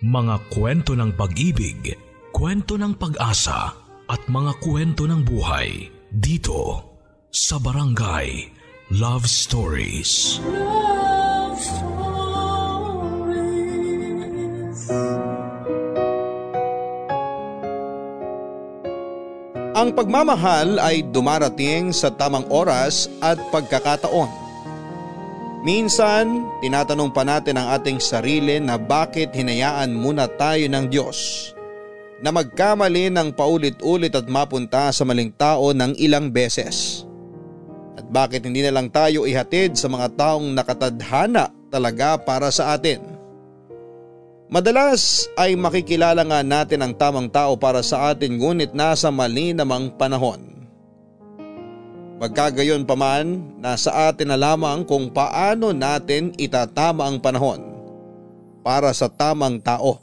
Mga kwento ng pag-ibig, kwento ng pag-asa at mga kwento ng buhay dito sa Barangay Love Stories. Love Stories. Ang pagmamahal ay dumarating sa tamang oras at pagkakataon Minsan, tinatanong pa natin ang ating sarili na bakit hinayaan muna tayo ng Diyos na magkamali ng paulit-ulit at mapunta sa maling tao ng ilang beses. At bakit hindi na lang tayo ihatid sa mga taong nakatadhana talaga para sa atin. Madalas ay makikilala nga natin ang tamang tao para sa atin ngunit nasa mali namang panahon. Magkagayon pa man, nasa atin na lamang kung paano natin itatama ang panahon para sa tamang tao.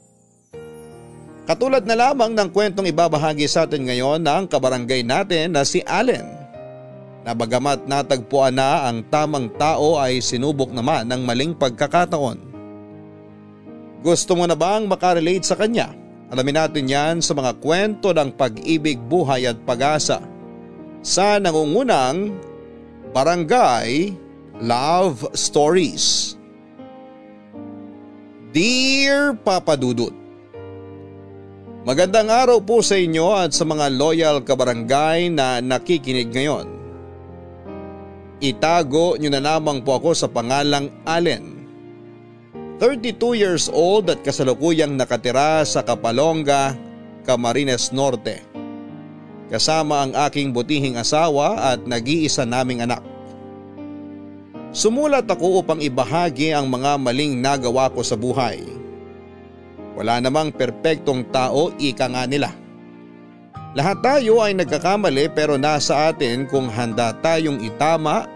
Katulad na lamang ng kwentong ibabahagi sa atin ngayon ng kabarangay natin na si Allen. Na bagamat natagpuan na ang tamang tao ay sinubok naman ng maling pagkakataon. Gusto mo na bang makarelate sa kanya? Alamin natin yan sa mga kwento ng pag-ibig, buhay at pag-asa sa nangungunang Barangay Love Stories. Dear Papa Dudut, Magandang araw po sa inyo at sa mga loyal kabarangay na nakikinig ngayon. Itago nyo na lamang po ako sa pangalang Allen. 32 years old at kasalukuyang nakatira sa Kapalonga, Camarines Norte kasama ang aking butihing asawa at nag-iisa naming anak. Sumulat ako upang ibahagi ang mga maling nagawa ko sa buhay. Wala namang perpektong tao ika nga nila. Lahat tayo ay nagkakamali pero nasa atin kung handa tayong itama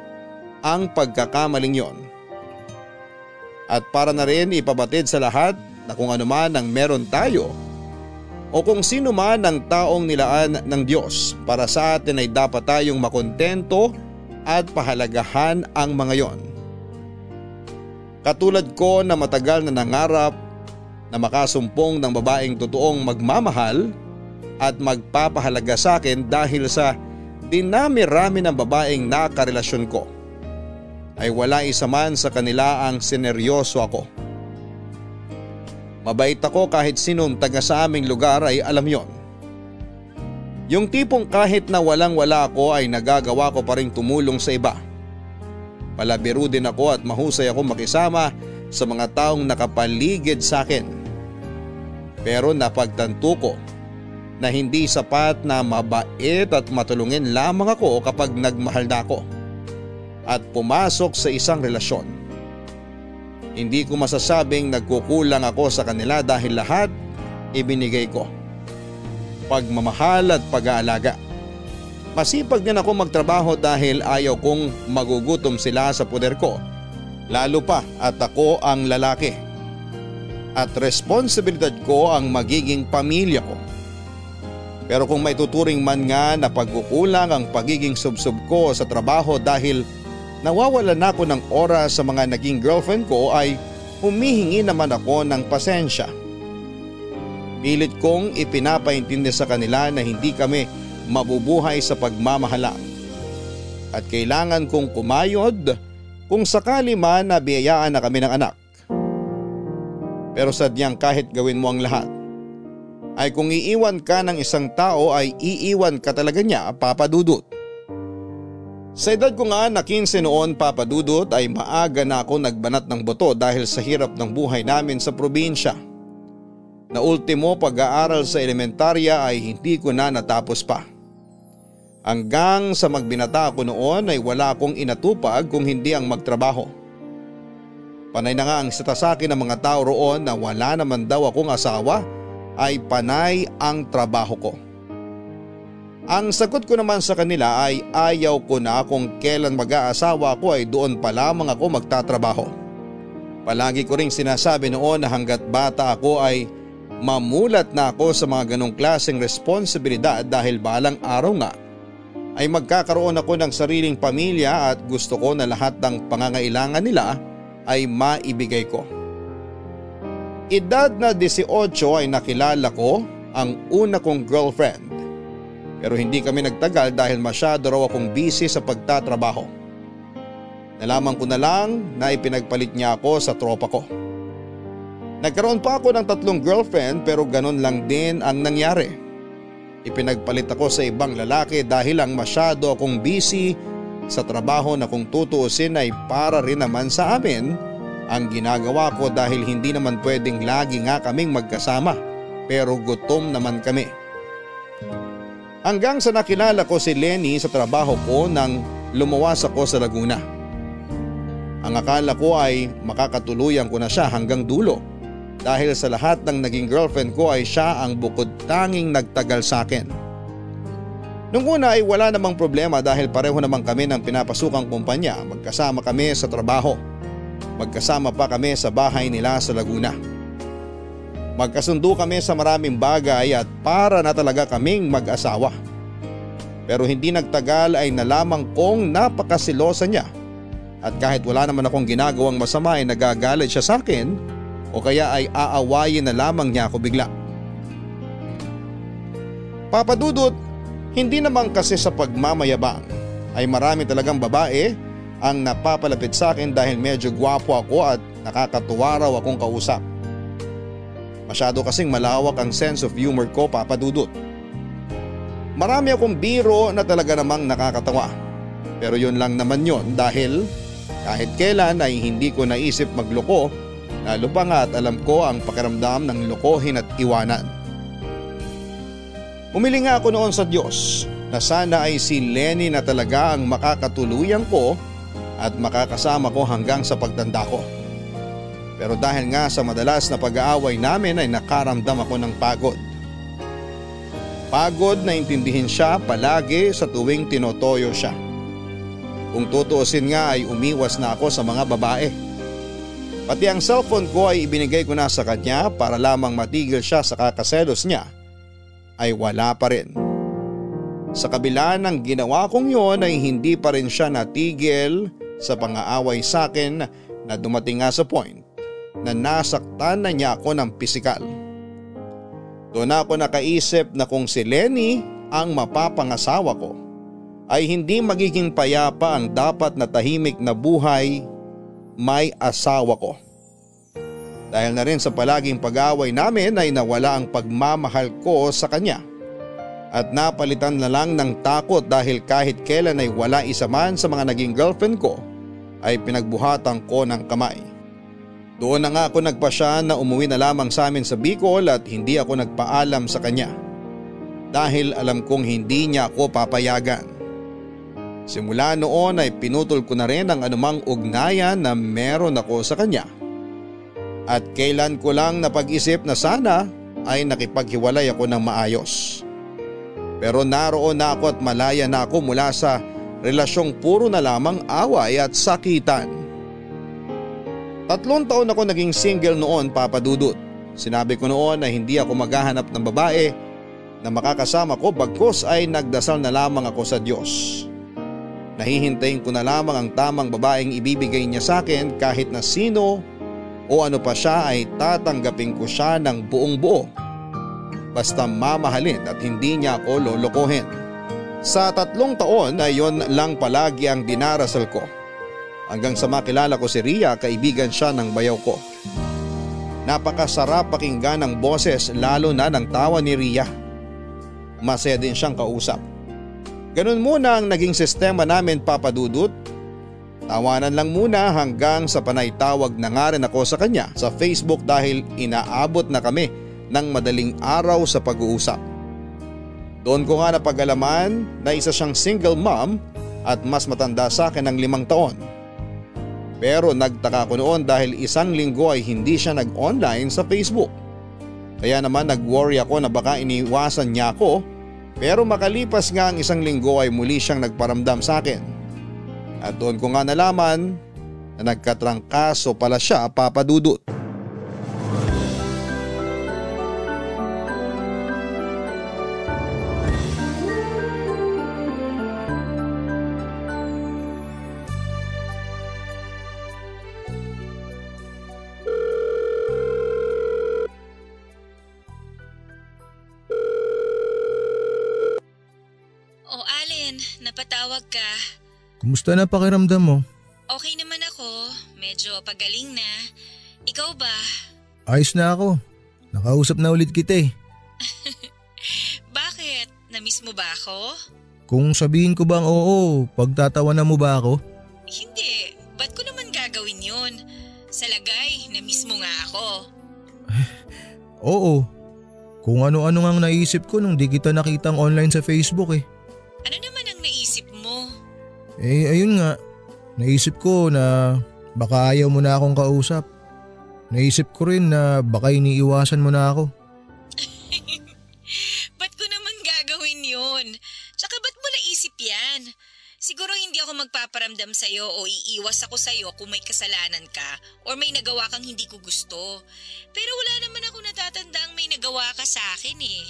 ang pagkakamaling yon. At para na rin ipabatid sa lahat na kung ano man ang meron tayo o kung sino man ang taong nilaan ng Diyos para sa atin ay dapat tayong makontento at pahalagahan ang mga yon. Katulad ko na matagal na nangarap na makasumpong ng babaeng totoong magmamahal at magpapahalaga sa akin dahil sa dinami-rami ng babaeng nakarelasyon ko ay wala isa man sa kanila ang sineryoso ako. Mabait ako kahit sinong taga sa aming lugar ay alam yon. Yung tipong kahit na walang wala ako ay nagagawa ko pa rin tumulong sa iba. Palabiro din ako at mahusay ako makisama sa mga taong nakapaligid sa akin. Pero napagtanto ko na hindi sapat na mabait at matulungin lamang ako kapag nagmahal na ako at pumasok sa isang relasyon. Hindi ko masasabing nagkukulang ako sa kanila dahil lahat ibinigay ko. Pagmamahal at pag-aalaga. Masipag din ako magtrabaho dahil ayaw kong magugutom sila sa puder ko. Lalo pa at ako ang lalaki. At responsibilidad ko ang magiging pamilya ko. Pero kung may tuturing man nga na pagkukulang ang pagiging subsub ko sa trabaho dahil nawawala na ako ng oras sa mga naging girlfriend ko ay humihingi naman ako ng pasensya. Pilit kong ipinapaintindi sa kanila na hindi kami mabubuhay sa pagmamahala. At kailangan kong kumayod kung sakali man na biyayaan na kami ng anak. Pero sadyang kahit gawin mo ang lahat, ay kung iiwan ka ng isang tao ay iiwan ka talaga niya papadudot. Sa edad ko nga na 15 noon papadudot ay maaga na ako nagbanat ng boto dahil sa hirap ng buhay namin sa probinsya. Na ultimo pag-aaral sa elementarya ay hindi ko na natapos pa. Hanggang sa magbinata ako noon ay wala akong inatupag kung hindi ang magtrabaho. Panay na nga ang sita sa akin ng mga tao roon na wala naman daw akong asawa ay panay ang trabaho ko. Ang sagot ko naman sa kanila ay ayaw ko na kung kailan mag-aasawa ako ay doon pa lamang ako magtatrabaho. Palagi ko ring sinasabi noon na hanggat bata ako ay mamulat na ako sa mga ganong klaseng responsibilidad dahil balang araw nga ay magkakaroon ako ng sariling pamilya at gusto ko na lahat ng pangangailangan nila ay maibigay ko. edad na 18 ay nakilala ko ang una kong girlfriend. Pero hindi kami nagtagal dahil masyado raw akong busy sa pagtatrabaho. Nalaman ko na lang na ipinagpalit niya ako sa tropa ko. Nagkaroon pa ako ng tatlong girlfriend pero ganun lang din ang nangyari. Ipinagpalit ako sa ibang lalaki dahil lang masyado akong busy sa trabaho na kung tutuusin ay para rin naman sa amin ang ginagawa ko dahil hindi naman pwedeng lagi nga kaming magkasama pero gutom naman kami. Hanggang sa nakilala ko si Lenny sa trabaho ko nang lumuwas ako sa Laguna. Ang akala ko ay makakatuluyan ko na siya hanggang dulo dahil sa lahat ng naging girlfriend ko ay siya ang bukod tanging nagtagal sa akin. Nung una ay wala namang problema dahil pareho naman kami ng pinapasukang kumpanya, magkasama kami sa trabaho. Magkasama pa kami sa bahay nila sa Laguna. Magkasundo kami sa maraming bagay at para na talaga kaming mag-asawa. Pero hindi nagtagal ay nalamang kong napakasilosa niya at kahit wala naman akong ginagawang masama ay nagagalit siya sa akin o kaya ay aawayin na lamang niya ako bigla. Papadudot, hindi naman kasi sa pagmamayabang ay marami talagang babae ang napapalapit sa akin dahil medyo gwapo ako at nakakatuwa raw akong kausap. Masyado kasing malawak ang sense of humor ko papadudot. Marami akong biro na talaga namang nakakatawa. Pero yun lang naman yon dahil kahit kailan ay hindi ko naisip magloko Lalo pa nga at alam ko ang pakiramdam ng lokohin at iwanan. Umili nga ako noon sa Diyos na sana ay si Lenny na talaga ang makakatuluyan ko at makakasama ko hanggang sa pagtanda ko. Pero dahil nga sa madalas na pag-aaway namin ay nakaramdam ako ng pagod. Pagod na intindihin siya palagi sa tuwing tinotoyo siya. Kung tutuusin nga ay umiwas na ako sa mga babae. Pati ang cellphone ko ay ibinigay ko na sa kanya para lamang matigil siya sa kakaselos niya ay wala pa rin. Sa kabila ng ginawa kong yon ay hindi pa rin siya natigil sa pangaaway sa akin na dumating nga sa point na nasaktan na niya ako ng pisikal. Doon ako nakaisip na kung si Lenny ang mapapangasawa ko ay hindi magiging payapa ang dapat na tahimik na buhay may asawa ko. Dahil na rin sa palaging pag-away namin ay nawala ang pagmamahal ko sa kanya. At napalitan na lang ng takot dahil kahit kailan ay wala isa man sa mga naging girlfriend ko ay pinagbuhatan ko ng kamay. Doon na nga ako nagpasya na umuwi na lamang sa amin sa Bicol at hindi ako nagpaalam sa kanya. Dahil alam kong hindi niya ako papayagan. Simula noon ay pinutol ko na rin ang anumang ugnayan na meron ako sa kanya. At kailan ko lang napag-isip na sana ay nakipaghiwalay ako ng maayos. Pero naroon na ako at malaya na ako mula sa relasyong puro na lamang away at sakitan. Tatlong taon ako naging single noon papadudot. Sinabi ko noon na hindi ako maghahanap ng babae na makakasama ko bagkos ay nagdasal na lamang ako sa Diyos. Nahihintayin ko na lamang ang tamang babaeng ibibigay niya sa akin kahit na sino o ano pa siya ay tatanggapin ko siya ng buong buo. Basta mamahalin at hindi niya ako lolokohin. Sa tatlong taon ay yon lang palagi ang dinarasal ko. Hanggang sa makilala ko si Ria, kaibigan siya ng bayaw ko. Napakasarap pakinggan ng boses lalo na ng tawa ni Ria. Masaya din siyang kausap. Ganun muna ang naging sistema namin papadudot. Tawanan lang muna hanggang sa panay tawag na nga rin ako sa kanya sa Facebook dahil inaabot na kami ng madaling araw sa pag-uusap. Doon ko nga napagalaman na isa siyang single mom at mas matanda sa akin ng limang taon. Pero nagtaka ko noon dahil isang linggo ay hindi siya nag-online sa Facebook. Kaya naman nag-worry ako na baka iniwasan niya ako pero makalipas nga ang isang linggo ay muli siyang nagparamdam sa akin. At doon ko nga nalaman na nagkatrangkaso pala siya papadudot. Napatawag ka. Kumusta na pakiramdam mo? Okay naman ako. Medyo pagaling na. Ikaw ba? Ayos na ako. Nakausap na ulit kita eh. Bakit? Namiss mo ba ako? Kung sabihin ko bang oo, pagtatawanan mo ba ako? Hindi. Ba't ko naman gagawin yun? Sa lagay, namiss mo nga ako. Oo. Kung ano-ano nga naisip ko nung di kita nakitang online sa Facebook eh. Eh ayun nga, naisip ko na baka ayaw mo na akong kausap. Naisip ko rin na baka iniiwasan mo na ako. ba't ko naman gagawin yun? Tsaka ba't mo naisip yan? Siguro hindi ako magpaparamdam sa'yo o iiwas ako sa'yo kung may kasalanan ka or may nagawa kang hindi ko gusto. Pero wala naman ako natatandang may nagawa ka sa akin eh.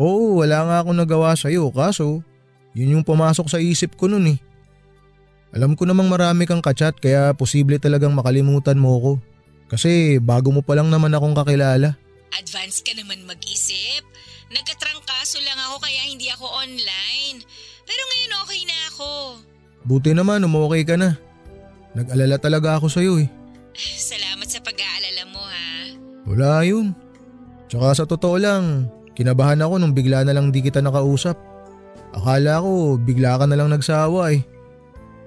Oo, wala nga akong nagawa sa'yo kaso yun yung pumasok sa isip ko nun eh. Alam ko namang marami kang kachat kaya posible talagang makalimutan mo ko. Kasi bago mo pa lang naman akong kakilala. Advance ka naman mag-isip. Nagkatrangkaso lang ako kaya hindi ako online. Pero ngayon okay na ako. Buti naman, umokay ka na. Nag-alala talaga ako sa'yo eh. Salamat sa pag-aalala mo ha. Wala yun. Tsaka sa totoo lang, kinabahan ako nung bigla na lang di kita nakausap. Akala ko bigla ka na lang nagsawa eh.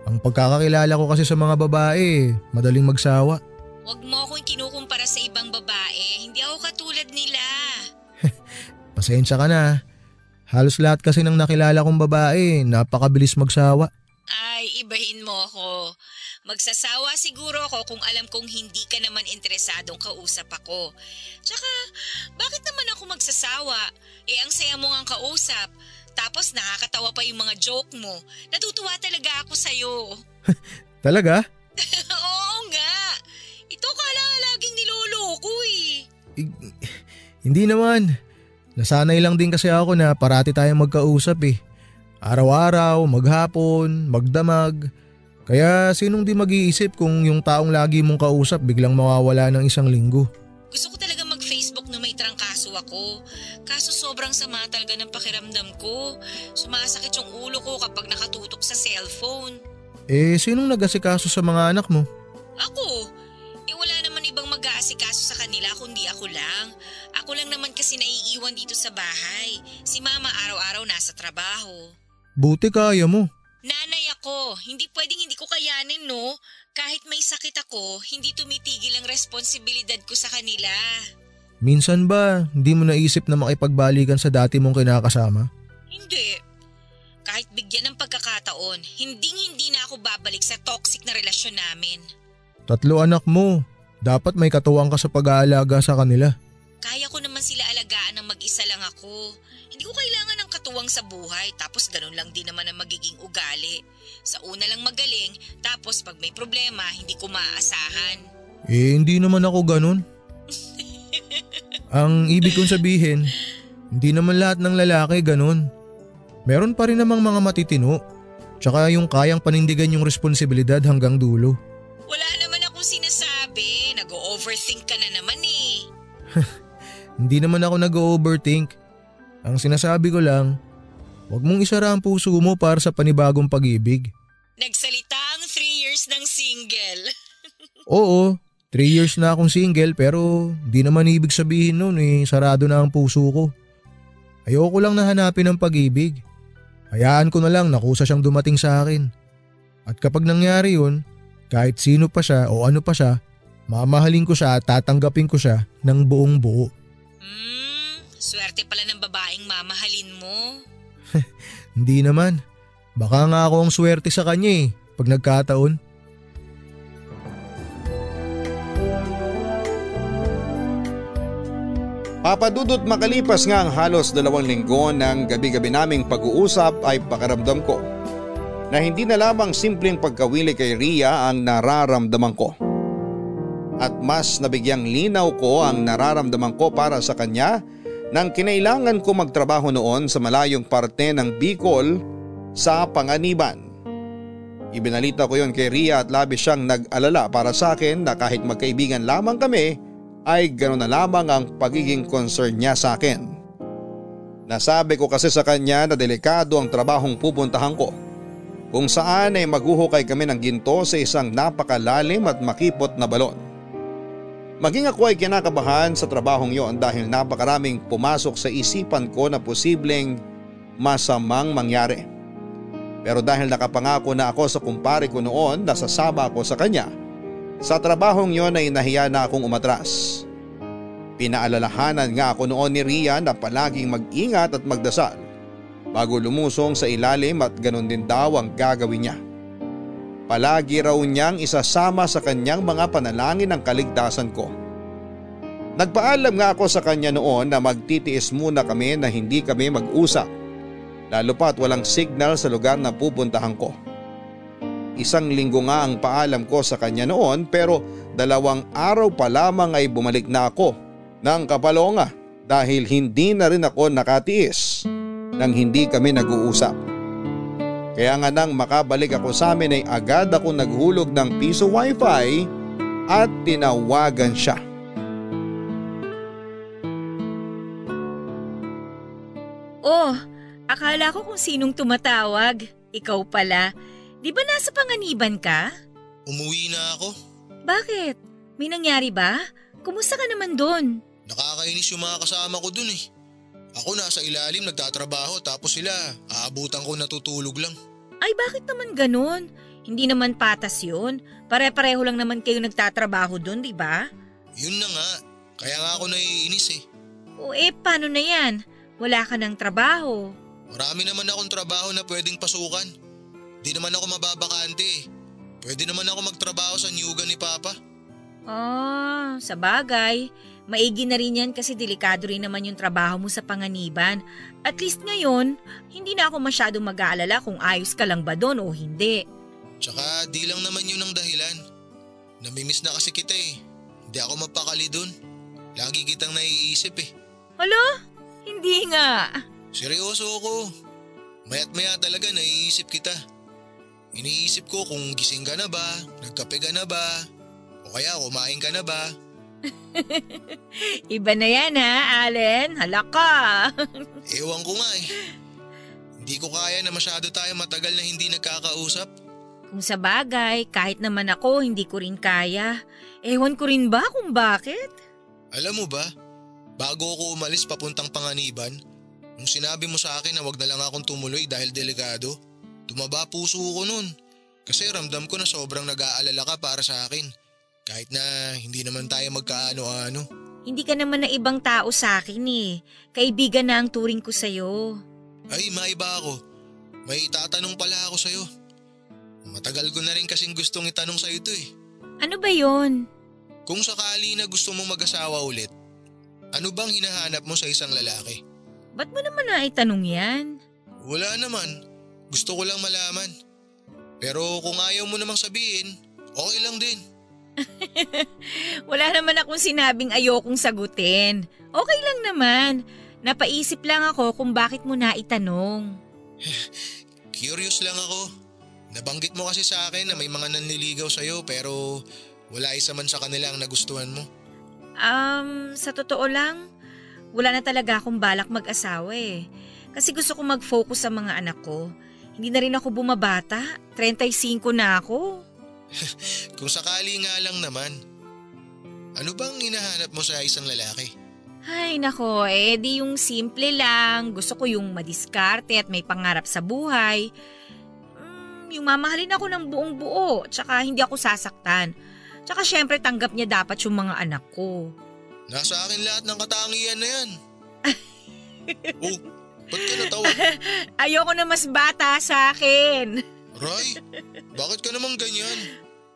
Ang pagkakakilala ko kasi sa mga babae, madaling magsawa. Huwag mo akong kinukumpara sa ibang babae. Hindi ako katulad nila. Pasensya ka na. Halos lahat kasi ng nakilala kong babae, napakabilis magsawa. Ay, ibahin mo ako. Magsasawa siguro ako kung alam kong hindi ka naman interesadong kausap ako. Tsaka, bakit naman ako magsasawa? Eh, ang saya mo nga kausap. Tapos nakakatawa pa yung mga joke mo. Natutuwa talaga ako sa'yo. Talaga? Oo nga. Ito ka lang laging niloloko eh. eh hindi naman. Nasanay lang din kasi ako na parati tayong magkausap eh. Araw-araw, maghapon, magdamag. Kaya sinong di mag-iisip kung yung taong lagi mong kausap biglang mawawala ng isang linggo? Gusto ko talaga trangkaso ako. Kaso sobrang sama talaga ng pakiramdam ko. Sumasakit yung ulo ko kapag nakatutok sa cellphone. Eh, sinong nag-asikaso sa mga anak mo? Ako. Eh wala naman ibang mag-aasikaso sa kanila kundi ako lang. Ako lang naman kasi naiiwan dito sa bahay. Si mama araw-araw nasa trabaho. Buti kaya mo. Nanay ako, hindi pwedeng hindi ko kayanin no. Kahit may sakit ako, hindi tumitigil ang responsibilidad ko sa kanila. Minsan ba, hindi mo naisip na makipagbalikan sa dati mong kinakasama? Hindi. Kahit bigyan ng pagkakataon, hinding hindi na ako babalik sa toxic na relasyon namin. Tatlo anak mo. Dapat may katuwang ka sa pag-aalaga sa kanila. Kaya ko naman sila alagaan ng mag-isa lang ako. Hindi ko kailangan ng katuwang sa buhay tapos ganun lang din naman ang magiging ugali. Sa una lang magaling tapos pag may problema hindi ko maaasahan. Eh hindi naman ako ganun. Ang ibig kong sabihin, hindi naman lahat ng lalaki ganun. Meron pa rin namang mga matitino. Tsaka yung kayang panindigan yung responsibilidad hanggang dulo. Wala naman akong sinasabi. Nag-overthink ka na naman eh. Hindi naman ako nag-overthink. Ang sinasabi ko lang, huwag mong isara ang puso mo para sa panibagong pag-ibig. Nagsalita ang 3 years ng single. Oo, 3 years na akong single pero di naman ibig sabihin nun eh, sarado na ang puso ko. Ayoko lang na hanapin ang pag-ibig. Hayaan ko na lang na kusa siyang dumating sa akin. At kapag nangyari yun, kahit sino pa siya o ano pa siya, mamahalin ko siya at tatanggapin ko siya ng buong buo. Hmm, swerte pala ng babaeng mamahalin mo. Hindi naman. Baka nga ako ang swerte sa kanya eh, pag nagkataon. Papadudot makalipas nga ang halos dalawang linggo ng gabi-gabi naming pag-uusap ay pakaramdam ko na hindi na lamang simpleng pagkawili kay Ria ang nararamdaman ko. At mas nabigyang linaw ko ang nararamdaman ko para sa kanya nang kinailangan ko magtrabaho noon sa malayong parte ng Bicol sa Panganiban. Ibinalita ko yon kay Ria at labis siyang nag-alala para sa akin na kahit magkaibigan lamang kami ay gano'n na lamang ang pagiging concern niya sa akin. Nasabi ko kasi sa kanya na delikado ang trabahong pupuntahan ko kung saan ay maghuhukay kami ng ginto sa isang napakalalim at makipot na balon. Maging ako ay kinakabahan sa trabahong yon dahil napakaraming pumasok sa isipan ko na posibleng masamang mangyari. Pero dahil nakapangako na ako sa kumpare ko noon na sasama ako sa kanya, sa trabahong yon ay nahiya na akong umatras. Pinaalalahanan nga ako noon ni Ria na palaging mag-ingat at magdasal bago lumusong sa ilalim at ganun din daw ang gagawin niya. Palagi raw niyang isasama sa kanyang mga panalangin ang kaligtasan ko. Nagpaalam nga ako sa kanya noon na magtitiis muna kami na hindi kami mag-usap lalo pa at walang signal sa lugar na pupuntahan ko. Isang linggo nga ang paalam ko sa kanya noon pero dalawang araw pa lamang ay bumalik na ako ng kapalonga dahil hindi na rin ako nakatiis nang hindi kami nag-uusap. Kaya nga nang makabalik ako sa amin ay agad ako naghulog ng piso wifi at tinawagan siya. Oh, Akala ko kung sinong tumatawag. Ikaw pala. Di ba nasa panganiban ka? Umuwi na ako. Bakit? May nangyari ba? Kumusta ka naman doon? Nakakainis yung mga kasama ko doon eh. Ako nasa ilalim nagtatrabaho tapos sila aabutan ko natutulog lang. Ay bakit naman ganun? Hindi naman patas yun. Pare-pareho lang naman kayo nagtatrabaho doon, di ba? Yun na nga. Kaya nga ako naiinis eh. O eh, paano na yan? Wala ka ng trabaho. Marami naman akong trabaho na pwedeng pasukan. Di naman ako mababakante eh. Pwede naman ako magtrabaho sa niyugan ni Papa. Ah, sa bagay. Maigi na rin yan kasi delikado rin naman yung trabaho mo sa panganiban. At least ngayon, hindi na ako masyadong mag-aalala kung ayos ka lang ba doon o hindi. Tsaka di lang naman yun ang dahilan. Namimiss na kasi kita eh. Hindi ako mapakali doon. Lagi kitang naiisip eh. Hala? Hindi nga. Seryoso ako. Mayat maya talaga naiisip kita. Iniisip ko kung gising ka na ba, nagkape ka na ba, o kaya kumain ka na ba. Iba na yan ha, Allen. Halaka. Ewan ko nga eh. Hindi ko kaya na masyado tayo matagal na hindi nagkakausap. Kung sa bagay, kahit naman ako, hindi ko rin kaya. Ewan ko rin ba kung bakit? Alam mo ba, bago ako umalis papuntang panganiban, Nung sinabi mo sa akin na wag na lang akong tumuloy dahil delikado, tumaba puso ko nun. Kasi ramdam ko na sobrang nag-aalala ka para sa akin. Kahit na hindi naman tayo magkaano-ano. Hindi ka naman na ibang tao sa akin eh. Kaibigan na ang turing ko sa'yo. Ay, maiba ako. May itatanong pala ako sa'yo. Matagal ko na rin kasing gustong itanong sa'yo ito eh. Ano ba yon? Kung sakali na gusto mong mag-asawa ulit, ano bang hinahanap mo sa isang lalaki? Ba't mo naman naitanong yan? Wala naman. Gusto ko lang malaman. Pero kung ayaw mo namang sabihin, okay lang din. Wala naman akong sinabing ayokong sagutin. Okay lang naman. Napaisip lang ako kung bakit mo naitanong. Curious lang ako. Nabanggit mo kasi sa akin na may mga nanliligaw sa'yo pero wala isa man sa kanila ang nagustuhan mo. Um, sa totoo lang, wala na talaga akong balak mag-asawa eh. Kasi gusto ko mag-focus sa mga anak ko. Hindi na rin ako bumabata. 35 na ako. Kung sakali nga lang naman. Ano bang hinahanap mo sa isang lalaki? Ay nako, eh di yung simple lang. Gusto ko yung madiskarte at may pangarap sa buhay. Mm, yung mamahalin ako ng buong buo, tsaka hindi ako sasaktan. Tsaka syempre tanggap niya dapat yung mga anak ko. Nasa akin lahat ng katangian na yan. oh, ba't ka natawa? Ayoko na mas bata sa akin. Ray, bakit ka naman ganyan?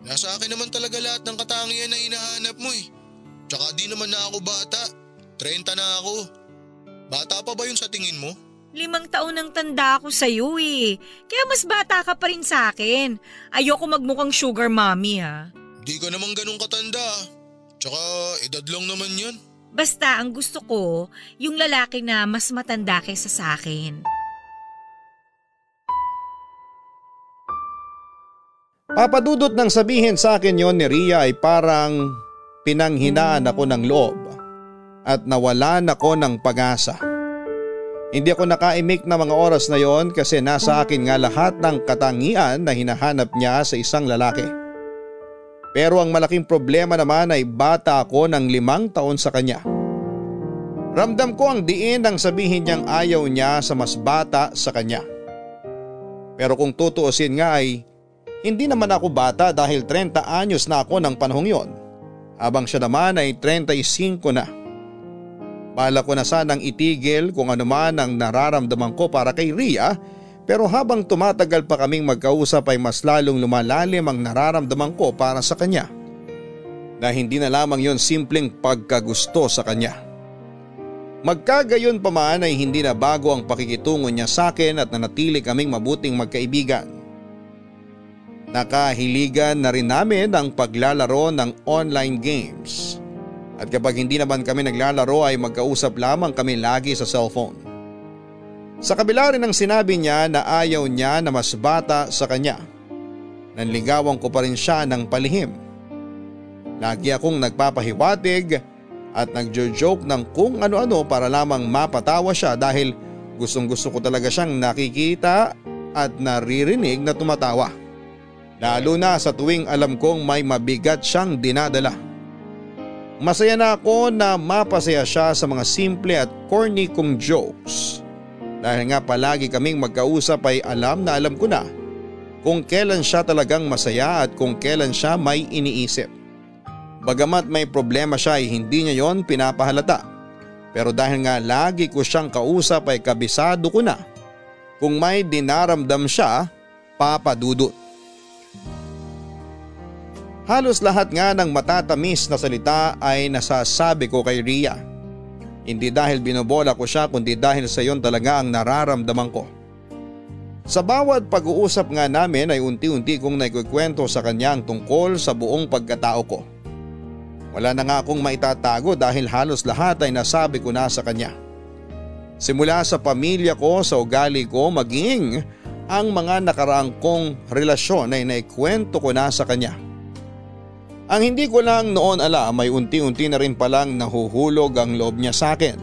Nasa akin naman talaga lahat ng katangian na hinahanap mo eh. Tsaka di naman na ako bata. 30 na ako. Bata pa ba yun sa tingin mo? Limang taon nang tanda ako sa iyo eh. Kaya mas bata ka pa rin sa akin. Ayoko magmukhang sugar mommy ha. Di ka naman ganun katanda. Tsaka edad lang naman yan. Basta ang gusto ko, yung lalaki na mas matanda kaysa sa akin. Papadudot ng sabihin sa akin yon ni Ria ay parang pinanghinaan ako ng loob at nawalan ako ng pag-asa. Hindi ako nakaimik na mga oras na yon kasi nasa akin nga lahat ng katangian na hinahanap niya sa isang lalaki. Pero ang malaking problema naman ay bata ako ng limang taon sa kanya. Ramdam ko ang diin nang sabihin niyang ayaw niya sa mas bata sa kanya. Pero kung tutuusin nga ay hindi naman ako bata dahil 30 anyos na ako ng panahong yon. Habang siya naman ay 35 na. Bala ko na sanang itigil kung ano man ang nararamdaman ko para kay Ria pero habang tumatagal pa kaming magkausap ay mas lalong lumalalim ang nararamdaman ko para sa kanya. Na hindi na lamang yon simpleng pagkagusto sa kanya. Magkagayon pa man ay hindi na bago ang pakikitungo niya sa akin at nanatili kaming mabuting magkaibigan. Nakahiligan na rin namin ang paglalaro ng online games. At kapag hindi naman kami naglalaro ay magkausap lamang kami lagi sa cellphone. Sa kabila rin ng sinabi niya na ayaw niya na mas bata sa kanya. Nanligawan ko pa rin siya ng palihim. Lagi akong nagpapahiwatig at nagjo-joke ng kung ano-ano para lamang mapatawa siya dahil gustong gusto ko talaga siyang nakikita at naririnig na tumatawa. Lalo na sa tuwing alam kong may mabigat siyang dinadala. Masaya na ako na mapasaya siya sa mga simple at corny kong jokes. Dahil nga palagi kaming magkausap ay alam na alam ko na kung kailan siya talagang masaya at kung kailan siya may iniisip. Bagamat may problema siya ay hindi niya yon pinapahalata. Pero dahil nga lagi ko siyang kausap ay kabisado ko na kung may dinaramdam siya, papadudot. Halos lahat nga ng matatamis na salita ay nasasabi ko kay Ria. Hindi dahil binobola ko siya kundi dahil sa iyon talaga ang nararamdaman ko. Sa bawat pag-uusap nga namin ay unti-unti kong naikikwento sa kanya ang tungkol sa buong pagkatao ko. Wala na nga akong maitatago dahil halos lahat ay nasabi ko na sa kanya. Simula sa pamilya ko, sa ugali ko, maging ang mga nakaraang kong relasyon ay naikwento ko na sa kanya. Ang hindi ko lang noon alam ay unti-unti na rin palang nahuhulog ang loob niya sa akin.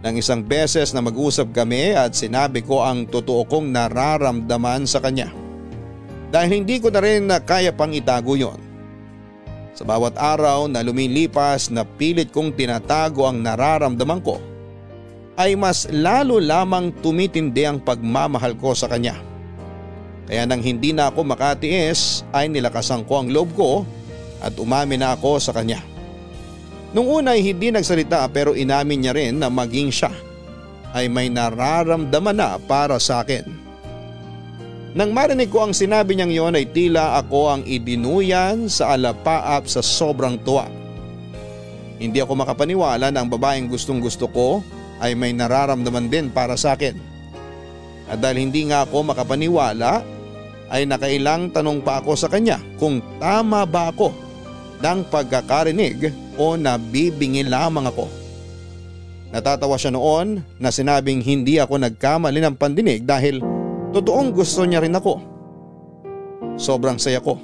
Nang isang beses na mag-usap kami at sinabi ko ang totoo kong nararamdaman sa kanya. Dahil hindi ko na rin na kaya pang itago yon. Sa bawat araw na lumilipas na pilit kong tinatago ang nararamdaman ko ay mas lalo lamang tumitindi ang pagmamahal ko sa kanya. Kaya nang hindi na ako makatiis ay nilakasan ko ang loob ko at umamin na ako sa kanya. Nung una ay hindi nagsalita pero inamin niya rin na maging siya ay may nararamdaman na para sa akin. Nang marinig ko ang sinabi niyang yon ay tila ako ang idinuyan sa alapaap sa sobrang tuwa. Hindi ako makapaniwala na ang babaeng gustong gusto ko ay may nararamdaman din para sa akin. At dahil hindi nga ako makapaniwala ay nakailang tanong pa ako sa kanya kung tama ba ako ng pagkakarinig o nabibingin lamang ako. Natatawa siya noon na sinabing hindi ako nagkamali ng pandinig dahil totoong gusto niya rin ako. Sobrang saya ko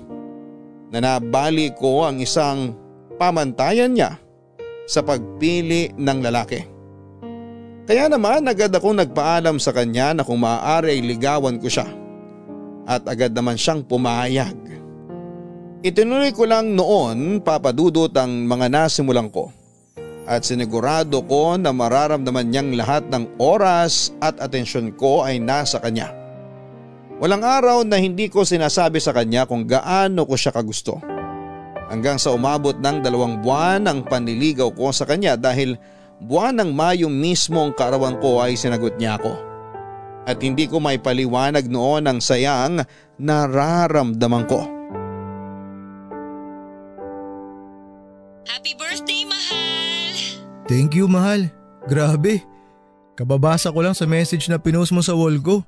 na nabali ko ang isang pamantayan niya sa pagpili ng lalaki. Kaya naman agad akong nagpaalam sa kanya na kung maaari ay ligawan ko siya. At agad naman siyang pumayag. Itinuloy ko lang noon papadudot ang mga nasimulan ko at sinigurado ko na mararamdaman niyang lahat ng oras at atensyon ko ay nasa kanya. Walang araw na hindi ko sinasabi sa kanya kung gaano ko siya kagusto. Hanggang sa umabot ng dalawang buwan ang panliligaw ko sa kanya dahil buwan ng Mayo mismo ang kaarawan ko ay sinagot niya ako. At hindi ko may paliwanag noon ang sayang nararamdaman ko. Happy birthday, mahal! Thank you, mahal. Grabe. Kababasa ko lang sa message na pinost mo sa wall ko.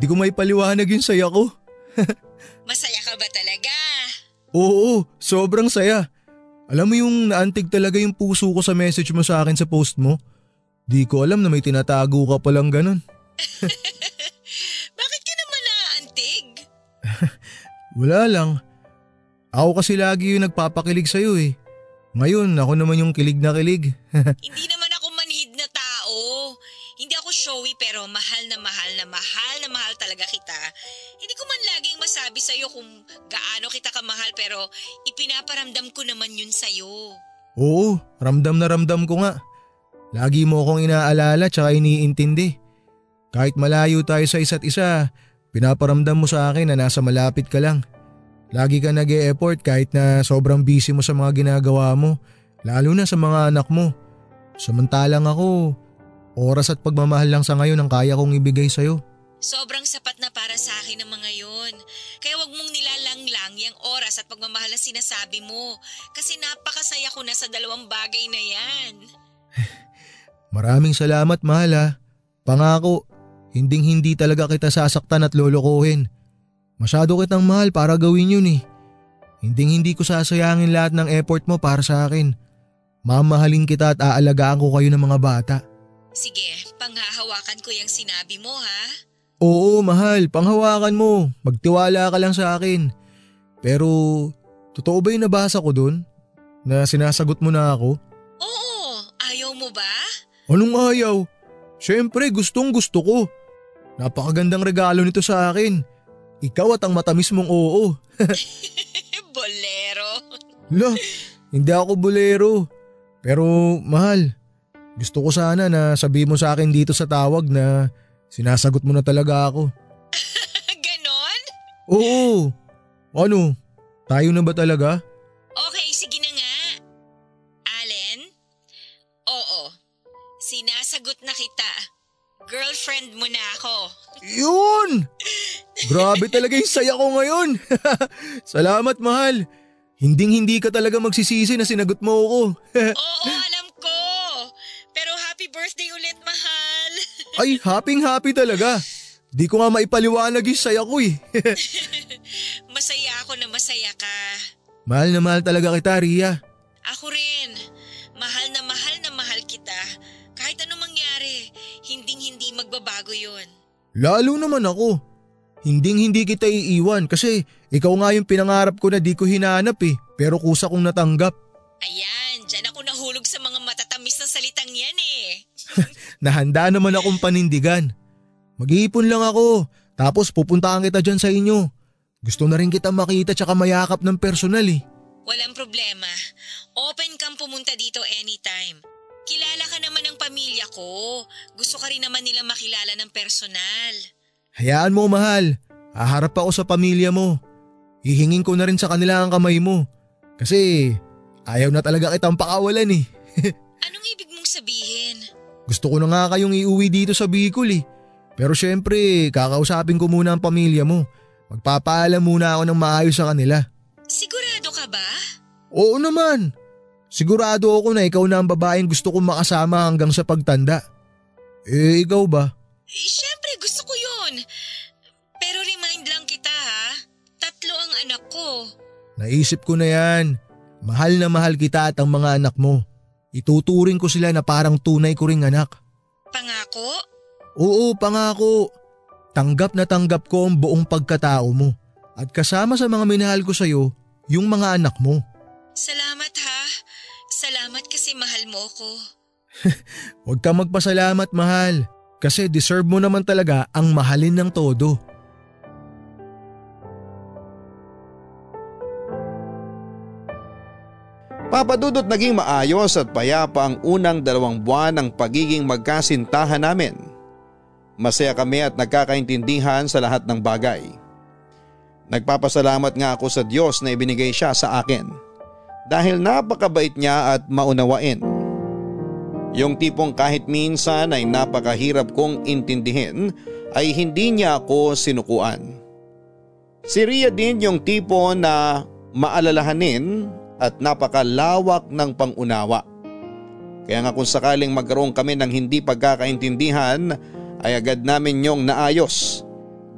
Di ko may paliwanag yung saya ko. Masaya ka ba talaga? Oo, sobrang saya. Alam mo yung naantig talaga yung puso ko sa message mo sa akin sa post mo? Di ko alam na may tinatago ka palang ganun. Bakit ka naman naantig? Wala lang. Ako kasi lagi yung nagpapakilig sa'yo eh. Ngayon, ako naman yung kilig na kilig. Hindi naman ako manhid na tao. Hindi ako showy pero mahal na mahal na mahal na mahal talaga kita. Hindi ko man laging masabi sa'yo kung gaano kita kamahal pero ipinaparamdam ko naman yun sa'yo. Oo, ramdam na ramdam ko nga. Lagi mo akong inaalala tsaka iniintindi. Kahit malayo tayo sa isa't isa, pinaparamdam mo sa akin na nasa malapit ka lang. Lagi ka nag effort kahit na sobrang busy mo sa mga ginagawa mo, lalo na sa mga anak mo. Samantalang ako, oras at pagmamahal lang sa ngayon ang kaya kong ibigay sa'yo. Sobrang sapat na para sa akin ang mga yon. Kaya wag mong nilalanglang yung oras at pagmamahal na sinasabi mo. Kasi napakasaya ko na sa dalawang bagay na yan. Maraming salamat mahal ha. Pangako, hinding hindi talaga kita sasaktan at lolokohin. Masyado kitang mahal para gawin yun eh. Hinding hindi ko sasayangin lahat ng effort mo para sa akin. Mamahalin kita at aalagaan ko kayo ng mga bata. Sige, panghahawakan ko yung sinabi mo ha. Oo mahal, panghawakan mo. Magtiwala ka lang sa akin. Pero, totoo ba yung nabasa ko dun? Na sinasagot mo na ako? Oo, ayaw mo ba? Anong ayaw? Siyempre gustong gusto ko. Napakagandang regalo nito sa akin. Ikaw at ang matamis mong oo. Bolero. La, hindi ako bolero. Pero mahal, gusto ko sana na sabi mo sa akin dito sa tawag na sinasagot mo na talaga ako. Ganon? Oo. Ano? Tayo na ba talaga? Okay, sige na nga. Allen? Oo. Sinasagot na kita. Girlfriend mo na ako. Yun! Grabe talaga yung saya ko ngayon. Salamat mahal. Hinding hindi ka talaga magsisisi na sinagot mo ako. Oo, alam ko. Pero happy birthday ulit, mahal. Ay, happy happy talaga. Di ko nga maipaliwanag yung saya ko eh. masaya ako na masaya ka. mahal na mahal talaga kita, Ria. Ako rin. Mahal na mahal na mahal kita. Kahit anong mangyari, hinding hindi magbabago yon. Lalo naman ako. Hinding hindi kita iiwan kasi ikaw nga yung pinangarap ko na di ko hinanap eh. Pero kusa kong natanggap. Ayan, dyan ako nahulog sa mga matatamis na salitang yan eh. Nahanda naman akong panindigan. Mag-iipon lang ako, tapos pupuntaan kita dyan sa inyo. Gusto na rin kita makita tsaka mayakap ng personal eh. Walang problema. Open kang pumunta dito anytime. Kilala ka naman ng pamilya ko. Gusto ka rin naman nila makilala ng personal. Hayaan mo mahal, haharap ako sa pamilya mo. Hihingin ko na rin sa kanila ang kamay mo. Kasi ayaw na talaga kitang pakawalan eh. Anong ibig mong sabihin? Gusto ko na nga kayong iuwi dito sa Bicol eh. Pero syempre, kakausapin ko muna ang pamilya mo. Magpapaalam muna ako ng maayos sa kanila. Sigurado ka ba? Oo naman. Sigurado ako na ikaw na ang babaeng gusto kong makasama hanggang sa pagtanda. Eh, ikaw ba? Eh, syempre gusto ko Naisip ko na yan. Mahal na mahal kita at ang mga anak mo. Ituturing ko sila na parang tunay ko ring anak. Pangako? Oo, pangako. Tanggap na tanggap ko ang buong pagkatao mo. At kasama sa mga minahal ko sa'yo, yung mga anak mo. Salamat ha. Salamat kasi mahal mo ko. Huwag kang magpasalamat mahal. Kasi deserve mo naman talaga ang mahalin ng todo. Papadudot naging maayos at payapa ang unang dalawang buwan ng pagiging magkasintahan namin. Masaya kami at nagkakaintindihan sa lahat ng bagay. Nagpapasalamat nga ako sa Diyos na ibinigay siya sa akin dahil napakabait niya at maunawain. Yung tipong kahit minsan ay napakahirap kong intindihin ay hindi niya ako sinukuan. Si Ria din yung tipo na maalalahanin at napakalawak ng pangunawa. Kaya nga kung sakaling magkaroon kami ng hindi pagkakaintindihan ay agad namin yung naayos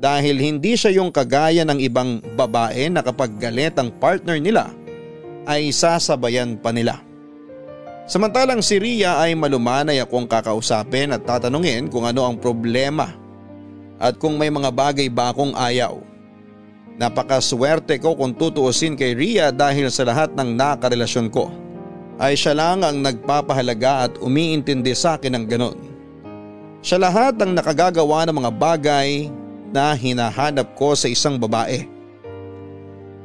dahil hindi siya yung kagaya ng ibang babae na kapag galit ang partner nila ay sasabayan pa nila. Samantalang si Ria ay malumanay akong kakausapin at tatanungin kung ano ang problema at kung may mga bagay ba akong ayaw. Napakaswerte ko kung tutuusin kay Ria dahil sa lahat ng nakarelasyon ko. Ay siya lang ang nagpapahalaga at umiintindi sa akin ng ganon. Siya lahat ang nakagagawa ng mga bagay na hinahanap ko sa isang babae.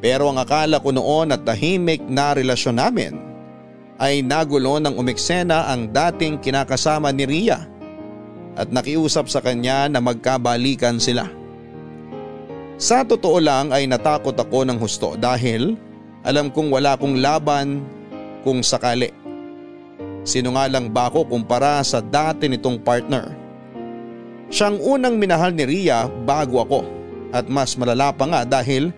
Pero ang akala ko noon at tahimik na relasyon namin ay nagulo ng umeksena ang dating kinakasama ni Ria at nakiusap sa kanya na magkabalikan sila. Sa totoo lang ay natakot ako ng husto dahil alam kong wala kong laban kung sakali. Sinungalang ba ako kumpara sa dati nitong partner? Siyang unang minahal ni Ria bago ako at mas malala pa nga dahil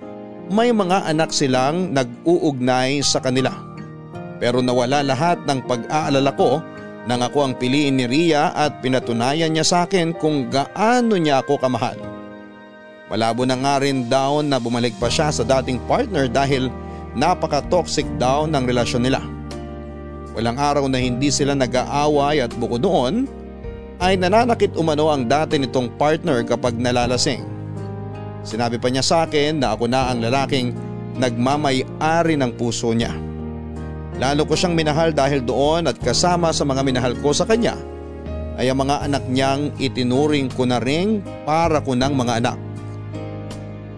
may mga anak silang nag-uugnay sa kanila. Pero nawala lahat ng pag-aalala ko nang ako ang piliin ni Ria at pinatunayan niya sa akin kung gaano niya ako kamahal. Malabo na nga rin daw na bumalik pa siya sa dating partner dahil napaka-toxic daw ng relasyon nila. Walang araw na hindi sila nag-aaway at bukod doon ay nananakit umano ang dati nitong partner kapag nalalasing. Sinabi pa niya sa akin na ako na ang lalaking nagmamay-ari ng puso niya. Lalo ko siyang minahal dahil doon at kasama sa mga minahal ko sa kanya ay ang mga anak niyang itinuring ko na ring para ko ng mga anak.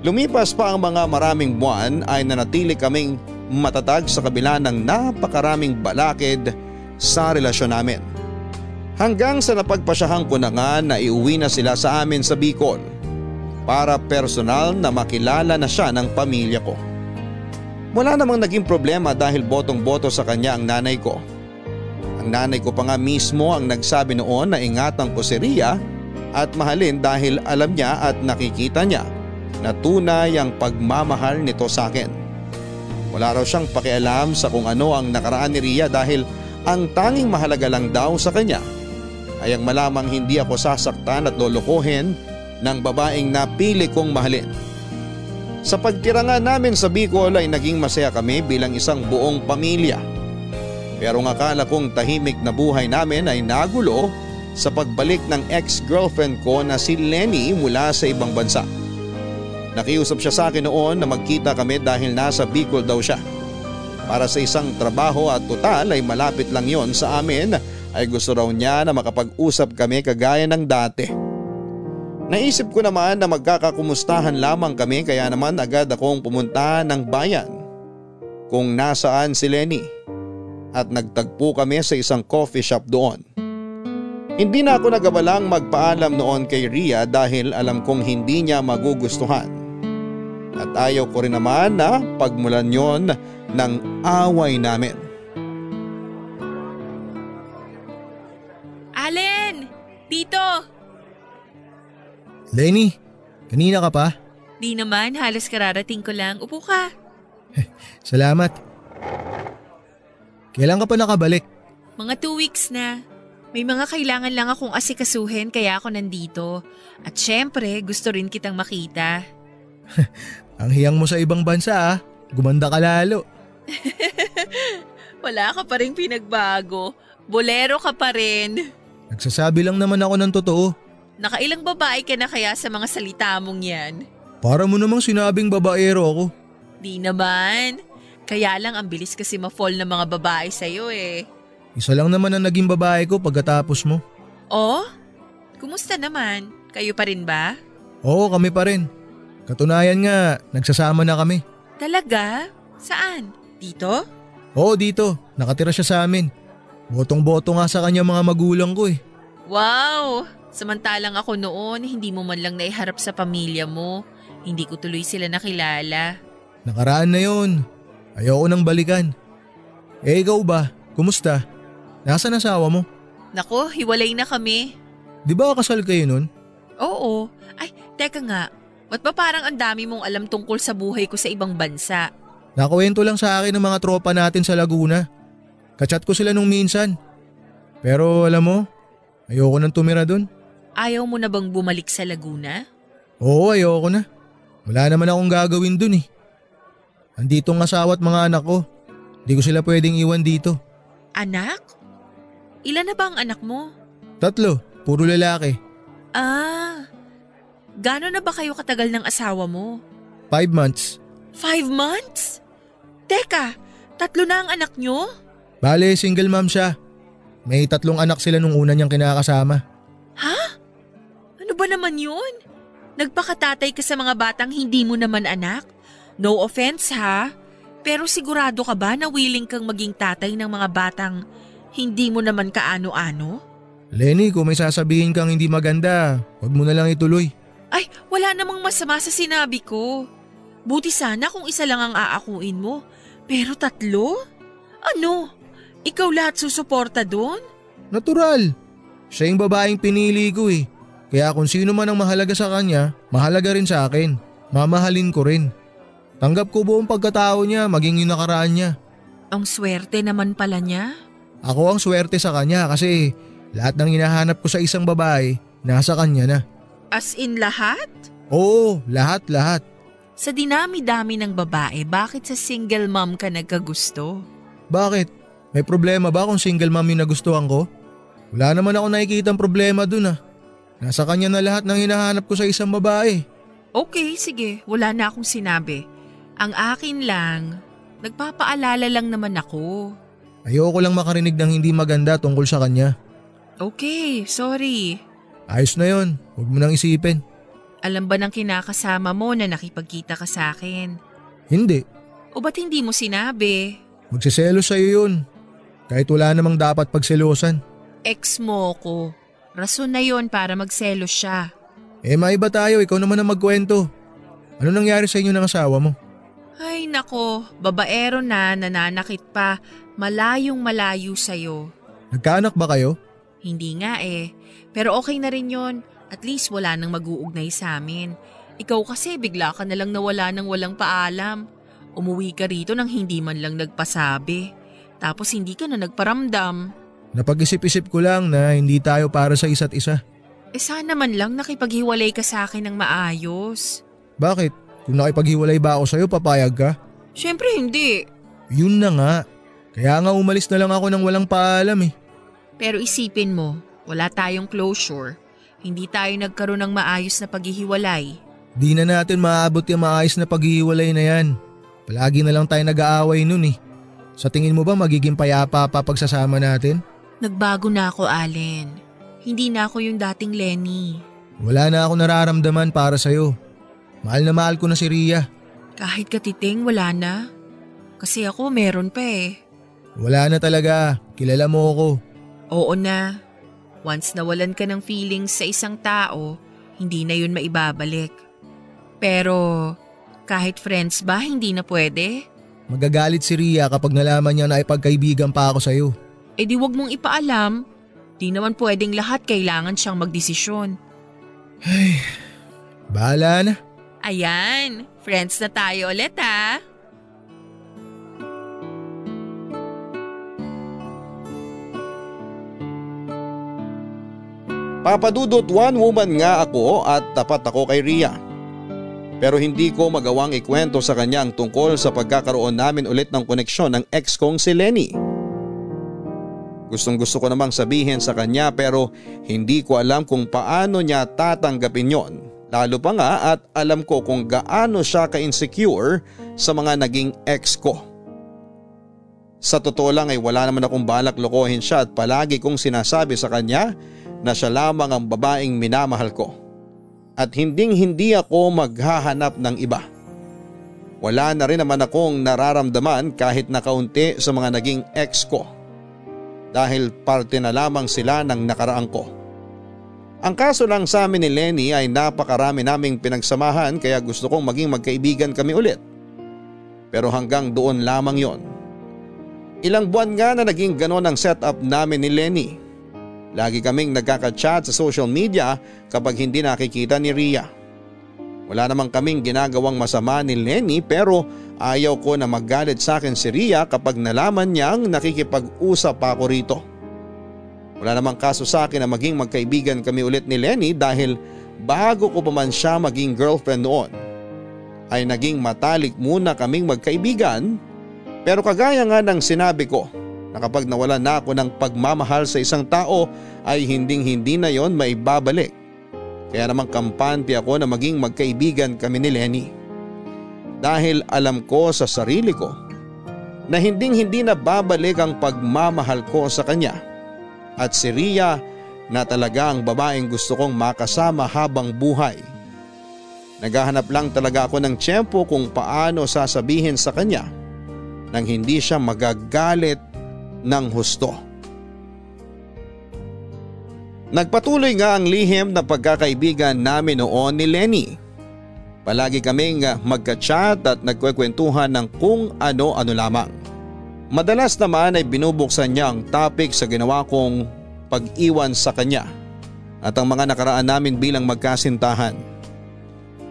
Lumipas pa ang mga maraming buwan ay nanatili kaming matatag sa kabila ng napakaraming balakid sa relasyon namin. Hanggang sa napagpasyahan ko na nga na iuwi na sila sa amin sa Bicol para personal na makilala na siya ng pamilya ko. Wala namang naging problema dahil botong-boto sa kanya ang nanay ko. Ang nanay ko pa nga mismo ang nagsabi noon na ingatan ko si Ria at mahalin dahil alam niya at nakikita niya na tunay ang pagmamahal nito sa akin. Wala raw siyang pakialam sa kung ano ang nakaraan ni Ria dahil ang tanging mahalaga lang daw sa kanya ay ang malamang hindi ako sasaktan at lolokohin ng babaeng napili kong mahalin. Sa pagtira nga namin sa Bicol ay naging masaya kami bilang isang buong pamilya. Pero ang akala kong tahimik na buhay namin ay nagulo sa pagbalik ng ex-girlfriend ko na si Lenny mula sa ibang bansa. Nakiusap siya sa akin noon na magkita kami dahil nasa Bicol daw siya. Para sa isang trabaho at total ay malapit lang yon sa amin ay gusto raw niya na makapag-usap kami kagaya ng dati. Naisip ko naman na magkakakumustahan lamang kami kaya naman agad akong pumunta ng bayan kung nasaan si Lenny at nagtagpo kami sa isang coffee shop doon. Hindi na ako nagabalang magpaalam noon kay Ria dahil alam kong hindi niya magugustuhan. At ayaw ko rin naman na pagmulan yon ng away namin. Allen! Dito! Lenny, kanina ka pa? Di naman, halos kararating ko lang. Upo ka. Salamat. Kailan ka pa nakabalik? Mga two weeks na. May mga kailangan lang akong asikasuhin kaya ako nandito. At syempre, gusto rin kitang makita. Ang hiyang mo sa ibang bansa ah. Gumanda ka lalo. Wala ka pa rin pinagbago. Bolero ka pa rin. Nagsasabi lang naman ako ng totoo. Nakailang babae ka na kaya sa mga salita mong yan? Para mo namang sinabing babaero ako. Di naman. Kaya lang ang bilis kasi ma-fall ng mga babae sa'yo eh. Isa lang naman ang naging babae ko pagkatapos mo. Oh? Kumusta naman? Kayo pa rin ba? Oo, kami pa rin. Katunayan nga, nagsasama na kami. Talaga? Saan? Dito? Oo, dito. Nakatira siya sa amin. Botong-boto nga sa kanya mga magulang ko eh. Wow! Samantalang ako noon, hindi mo man lang naiharap sa pamilya mo. Hindi ko tuloy sila nakilala. Nakaraan na yon. Ayoko nang balikan. Eh ikaw ba? Kumusta? Nasaan asawa mo? Nako, hiwalay na kami. Di ba kasal kayo nun? Oo. Ay, teka nga. Ba't ba parang ang dami mong alam tungkol sa buhay ko sa ibang bansa? Nakuwento lang sa akin ng mga tropa natin sa Laguna. Kachat ko sila nung minsan. Pero alam mo, ayoko nang tumira dun. Ayaw mo na bang bumalik sa Laguna? Oo, ayoko na. Wala naman akong gagawin dun eh. Andito ang asawa at mga anak ko. Hindi ko sila pwedeng iwan dito. Anak? Ilan na ba ang anak mo? Tatlo, puro lalaki. Ah, gano'n na ba kayo katagal ng asawa mo? Five months. Five months? Teka, tatlo na ang anak nyo? Bale, single mom siya. May tatlong anak sila nung una niyang kinakasama. Ha? Ano ba naman yun? Nagpakatatay ka sa mga batang hindi mo naman anak? No offense ha, pero sigurado ka ba na willing kang maging tatay ng mga batang hindi mo naman kaano-ano? Lenny, kung may sasabihin kang hindi maganda, huwag mo na lang ituloy. Ay, wala namang masama sa sinabi ko. Buti sana kung isa lang ang aakuin mo. Pero tatlo? Ano? Ikaw lahat susuporta doon? Natural. Siya yung babaeng pinili ko eh. Kaya kung sino man ang mahalaga sa kanya, mahalaga rin sa akin. Mamahalin ko rin. Tanggap ko buong pagkatao niya, maging yung nakaraan niya. Ang swerte naman pala niya. Ako ang swerte sa kanya kasi lahat ng hinahanap ko sa isang babae, nasa kanya na. As in lahat? Oo, lahat-lahat. Sa dinami-dami ng babae, bakit sa single mom ka nagkagusto? Bakit? May problema ba kung single mom yung nagustuhan ko? Wala naman ako nakikita problema dun ah. Nasa kanya na lahat ng hinahanap ko sa isang babae. Okay, sige. Wala na akong sinabi. Ang akin lang, nagpapaalala lang naman ako. Ayoko lang makarinig ng hindi maganda tungkol sa kanya. Okay, sorry. Ayos na yon. Huwag mo nang isipin. Alam ba ng kinakasama mo na nakipagkita ka sa akin? Hindi. O ba't hindi mo sinabi? Magsiselos sa'yo yun. Kahit wala namang dapat pagselosan. Ex mo ko. Rason na yon para magselos siya. Eh maiba tayo, ikaw naman ang magkwento. Ano nangyari sa inyo ng asawa mo? Ay nako, babaero na, nananakit pa, malayong malayo sa'yo. Nagkaanak ba kayo? Hindi nga eh, pero okay na rin yon. At least wala nang mag-uugnay sa amin. Ikaw kasi bigla ka na lang nawala ng walang paalam. Umuwi ka rito nang hindi man lang nagpasabi. Tapos hindi ka na nagparamdam. Napag-isip-isip ko lang na hindi tayo para sa isa't isa. Eh sana man lang nakipaghiwalay ka sa akin ng maayos. Bakit? Kung nakipaghiwalay ba ako sa'yo, papayag ka? Siyempre hindi. Yun na nga. Kaya nga umalis na lang ako nang walang paalam eh. Pero isipin mo, wala tayong closure. Hindi tayo nagkaroon ng maayos na paghihiwalay. Di na natin maabot yung maayos na paghihiwalay na yan. Palagi na lang tayo nag-aaway nun eh. Sa tingin mo ba magiging payapa pa pagsasama natin? Nagbago na ako, Allen. Hindi na ako yung dating Lenny. Wala na ako nararamdaman para sa'yo. Mahal na mahal ko na si Ria. Kahit katiting, wala na. Kasi ako meron pa eh. Wala na talaga. Kilala mo ako. Oo na. Once nawalan ka ng feelings sa isang tao, hindi na yun maibabalik. Pero kahit friends ba, hindi na pwede? Magagalit si Ria kapag nalaman niya na ipagkaibigan pa ako sa'yo. Eh di wag mong ipaalam. Di naman pwedeng lahat kailangan siyang magdesisyon. Ay, bahala na. Ayan, friends na tayo ulit ha. Papadudot one woman nga ako at tapat ako kay Ria. Pero hindi ko magawang ikwento sa kanya ang tungkol sa pagkakaroon namin ulit ng koneksyon ng ex kong si Lenny. Gustong gusto ko namang sabihin sa kanya pero hindi ko alam kung paano niya tatanggapin yon. Lalo pa nga at alam ko kung gaano siya ka-insecure sa mga naging ex ko. Sa totoo lang ay wala naman akong balak lokohin siya at palagi kong sinasabi sa kanya na siya lamang ang babaeng minamahal ko. At hinding hindi ako maghahanap ng iba. Wala na rin naman akong nararamdaman kahit na kaunti sa mga naging ex ko dahil parte na lamang sila ng nakaraang ko. Ang kaso lang sa amin ni Lenny ay napakarami naming pinagsamahan kaya gusto kong maging magkaibigan kami ulit. Pero hanggang doon lamang yon. Ilang buwan nga na naging ganon ang setup namin ni Lenny. Lagi kaming nagkaka-chat sa social media kapag hindi nakikita ni Ria. Wala namang kaming ginagawang masama ni Lenny pero Ayaw ko na magalit sa akin si Ria kapag nalaman niyang nakikipag-usap pa ako rito. Wala namang kaso sa akin na maging magkaibigan kami ulit ni Lenny dahil bago ko pa man siya maging girlfriend noon ay naging matalik muna kaming magkaibigan pero kagaya nga ng sinabi ko na kapag nawalan na ako ng pagmamahal sa isang tao ay hinding hindi na yon maibabalik. Kaya namang kampante ako na maging magkaibigan kami ni Lenny dahil alam ko sa sarili ko na hinding hindi na babalik ang pagmamahal ko sa kanya at si Ria na talaga ang babaeng gusto kong makasama habang buhay. Naghahanap lang talaga ako ng tiyempo kung paano sasabihin sa kanya nang hindi siya magagalit ng husto. Nagpatuloy nga ang lihim na pagkakaibigan namin noon ni Lenny. Palagi kaming magka-chat at nagkwekwentuhan ng kung ano-ano lamang. Madalas naman ay binubuksan niya ang topic sa ginawa kong pag-iwan sa kanya at ang mga nakaraan namin bilang magkasintahan.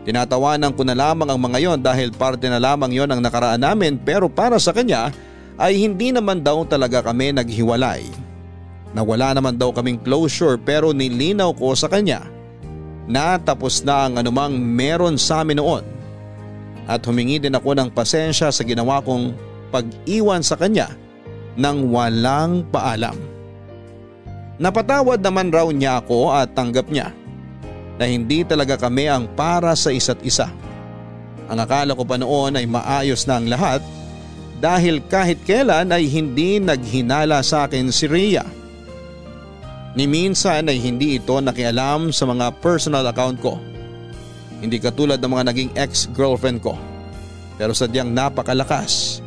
Tinatawanan ko na lamang ang mga yon dahil parte na lamang yon ang nakaraan namin pero para sa kanya ay hindi naman daw talaga kami naghiwalay. Nawala naman daw kaming closure pero nilinaw ko sa kanya na tapos na ang anumang meron sa amin noon. At humingi din ako ng pasensya sa ginawa kong pag-iwan sa kanya nang walang paalam. Napatawad naman raw niya ako at tanggap niya na hindi talaga kami ang para sa isa't isa. Ang akala ko pa noon ay maayos na ang lahat dahil kahit kailan ay hindi naghinala sa akin si Rhea. Ni minsan ay hindi ito nakialam sa mga personal account ko. Hindi katulad ng mga naging ex-girlfriend ko. Pero sadyang napakalakas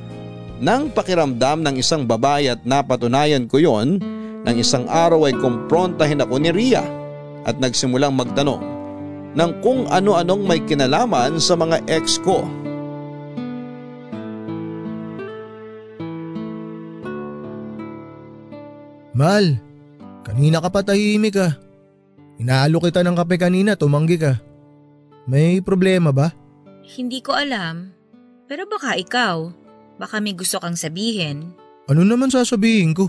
ng pakiramdam ng isang babae at napatunayan ko yon nang isang araw ay kumprontahin ako ni Rhea at nagsimulang magtanong ng kung ano-anong may kinalaman sa mga ex ko. Mal, kanina ka pa tahimik ah. Inaalo kita ng kape kanina, tumanggi ka. May problema ba? Hindi ko alam. Pero baka ikaw, baka may gusto kang sabihin. Ano naman sasabihin ko?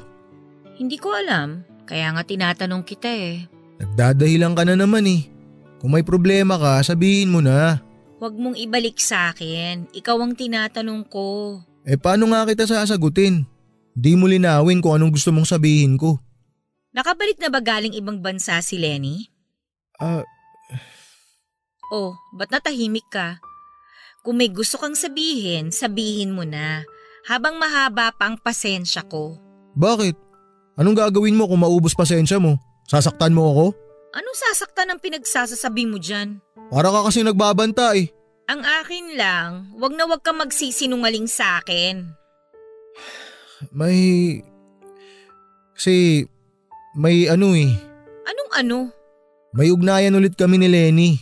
Hindi ko alam, kaya nga tinatanong kita eh. Nagdadahilan ka na naman eh. Kung may problema ka, sabihin mo na. Huwag mong ibalik sa akin. Ikaw ang tinatanong ko. Eh paano nga kita sasagutin? Di mo linawin kung anong gusto mong sabihin ko. Nakabalik na ba galing ibang bansa si Lenny? Ah, Oh, ba't natahimik ka? Kung may gusto kang sabihin, sabihin mo na. Habang mahaba pa ang pasensya ko. bakit? Anong gagawin mo kung maubos pasensya mo? Sasaktan mo ako? Anong sasaktan ang pinagsasasabi mo dyan? Para ka kasi nagbabanta eh. Ang akin lang, wag na wag ka magsisinungaling sa akin. May... Kasi... May ano eh. Anong ano? May ugnayan ulit kami ni Lenny.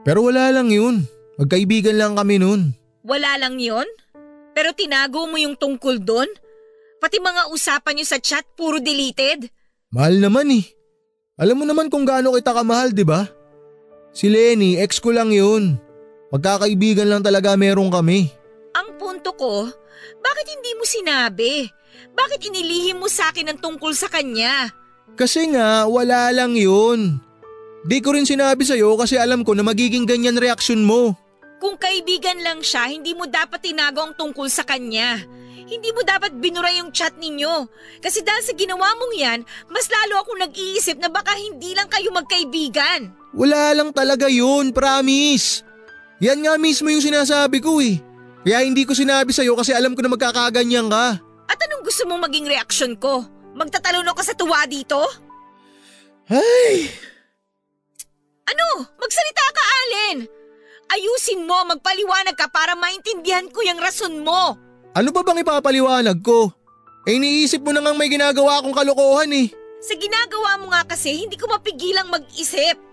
Pero wala lang yun. Magkaibigan lang kami nun. Wala lang yon? Pero tinago mo yung tungkol doon? Pati mga usapan niyo sa chat, puro deleted? Mahal naman eh. Alam mo naman kung gaano kita kamahal, di ba? Si Lenny, ex ko lang yun. Magkakaibigan lang talaga meron kami. Ang punto ko, bakit hindi mo sinabi? Bakit inilihim mo sa akin ang tungkol sa kanya? Kasi nga, wala lang yun. Di ko rin sinabi sa'yo kasi alam ko na magiging ganyan reaksyon mo. Kung kaibigan lang siya, hindi mo dapat tinago ang tungkol sa kanya. Hindi mo dapat binura yung chat ninyo. Kasi dahil sa ginawa mong yan, mas lalo akong nag-iisip na baka hindi lang kayo magkaibigan. Wala lang talaga yun, promise. Yan nga mismo yung sinasabi ko eh. Kaya hindi ko sinabi sa'yo kasi alam ko na magkakaganyan ka. At anong gusto mong maging reaksyon ko? Magtatalon ako sa tuwa dito? Ay! Ano? Magsalita ka, Allen! Ayusin mo, magpaliwanag ka para maintindihan ko yung rason mo. Ano ba bang ipapaliwanag ko? Eh iniisip mo na nga may ginagawa akong kalokohan eh. Sa ginagawa mo nga kasi, hindi ko mapigilang mag-isip.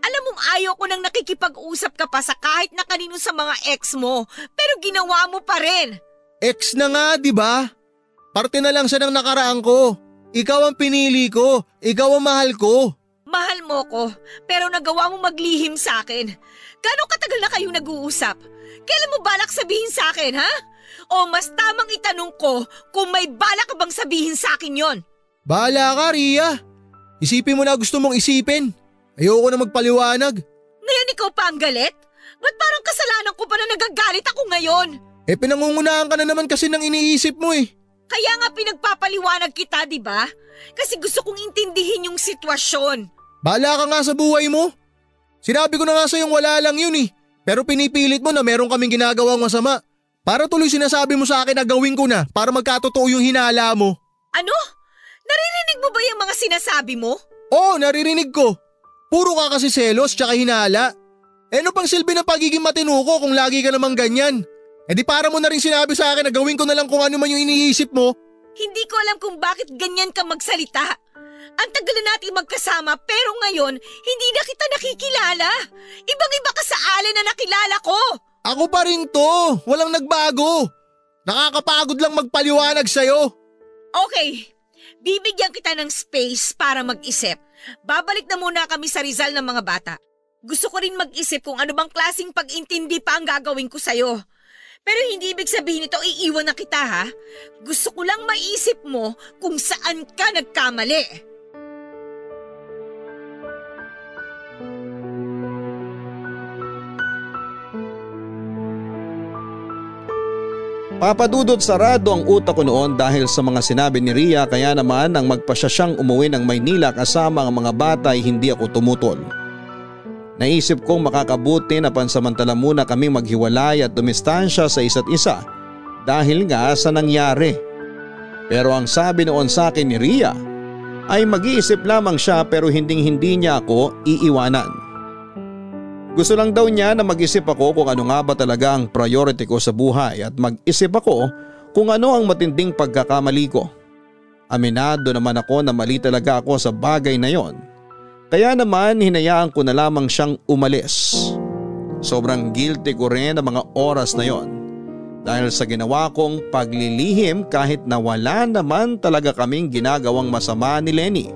Alam mong ayaw ko nang nakikipag-usap ka pa sa kahit na kanino sa mga ex mo, pero ginawa mo pa rin. Ex na nga, di ba? Parte na lang siya ng nakaraan ko. Ikaw ang pinili ko. Ikaw ang mahal ko. Mahal mo ko, pero nagawa mo maglihim sa akin. Gano'ng katagal na kayong nag-uusap? Kailan mo balak sabihin sa akin, ha? O mas tamang itanong ko kung may balak ka bang sabihin sa akin yon? Bahala ka, Ria. Isipin mo na gusto mong isipin. Ayoko na magpaliwanag. Ngayon ikaw pa ang galit? Ba't parang kasalanan ko pa na nagagalit ako ngayon? Eh pinangungunahan ka na naman kasi ng iniisip mo eh. Kaya nga pinagpapaliwanag kita, di ba? Kasi gusto kong intindihin yung sitwasyon. Bahala ka nga sa buhay mo. Sinabi ko na nga sa'yong wala lang yun eh. Pero pinipilit mo na meron kaming ginagawang masama. Para tuloy sinasabi mo sa akin na gawin ko na para magkatotoo yung hinala mo. Ano? Naririnig mo ba yung mga sinasabi mo? Oo, naririnig ko. Puro ka kasi selos tsaka hinala. Eh ano pang silbi ng pagiging matino ko kung lagi ka namang ganyan? Eh di para mo na rin sinabi sa akin na gawin ko na lang kung ano man yung iniisip mo. Hindi ko alam kung bakit ganyan ka magsalita. Ang tagal na natin magkasama pero ngayon hindi na kita nakikilala. Ibang-iba ka sa alin na nakilala ko. Ako pa rin to. Walang nagbago. Nakakapagod lang magpaliwanag sa'yo. Okay, bibigyan kita ng space para mag-isip. Babalik na muna kami sa Rizal ng mga bata. Gusto ko rin mag-isip kung ano bang klasing pag-intindi pa ang gagawin ko sa'yo. Pero hindi ibig sabihin ito iiwan na kita ha. Gusto ko lang maisip mo kung saan ka nagkamali. Papadudot sarado ang utak ko noon dahil sa mga sinabi ni Ria kaya naman nang magpasya siyang umuwi ng Maynila kasama ang mga bata ay hindi ako tumutol. Naisip kong makakabuti na pansamantala muna kami maghiwalay at dumistansya sa isa't isa dahil nga sa nangyari. Pero ang sabi noon sa akin ni Ria ay mag-iisip lamang siya pero hinding hindi niya ako iiwanan. Gusto lang daw niya na mag-isip ako kung ano nga ba talaga ang priority ko sa buhay at mag-isip ako kung ano ang matinding pagkakamali ko. Aminado naman ako na mali talaga ako sa bagay na yon. Kaya naman hinayaan ko na lamang siyang umalis. Sobrang guilty ko rin ang mga oras na yon. Dahil sa ginawa kong paglilihim kahit na wala naman talaga kaming ginagawang masama ni Lenny.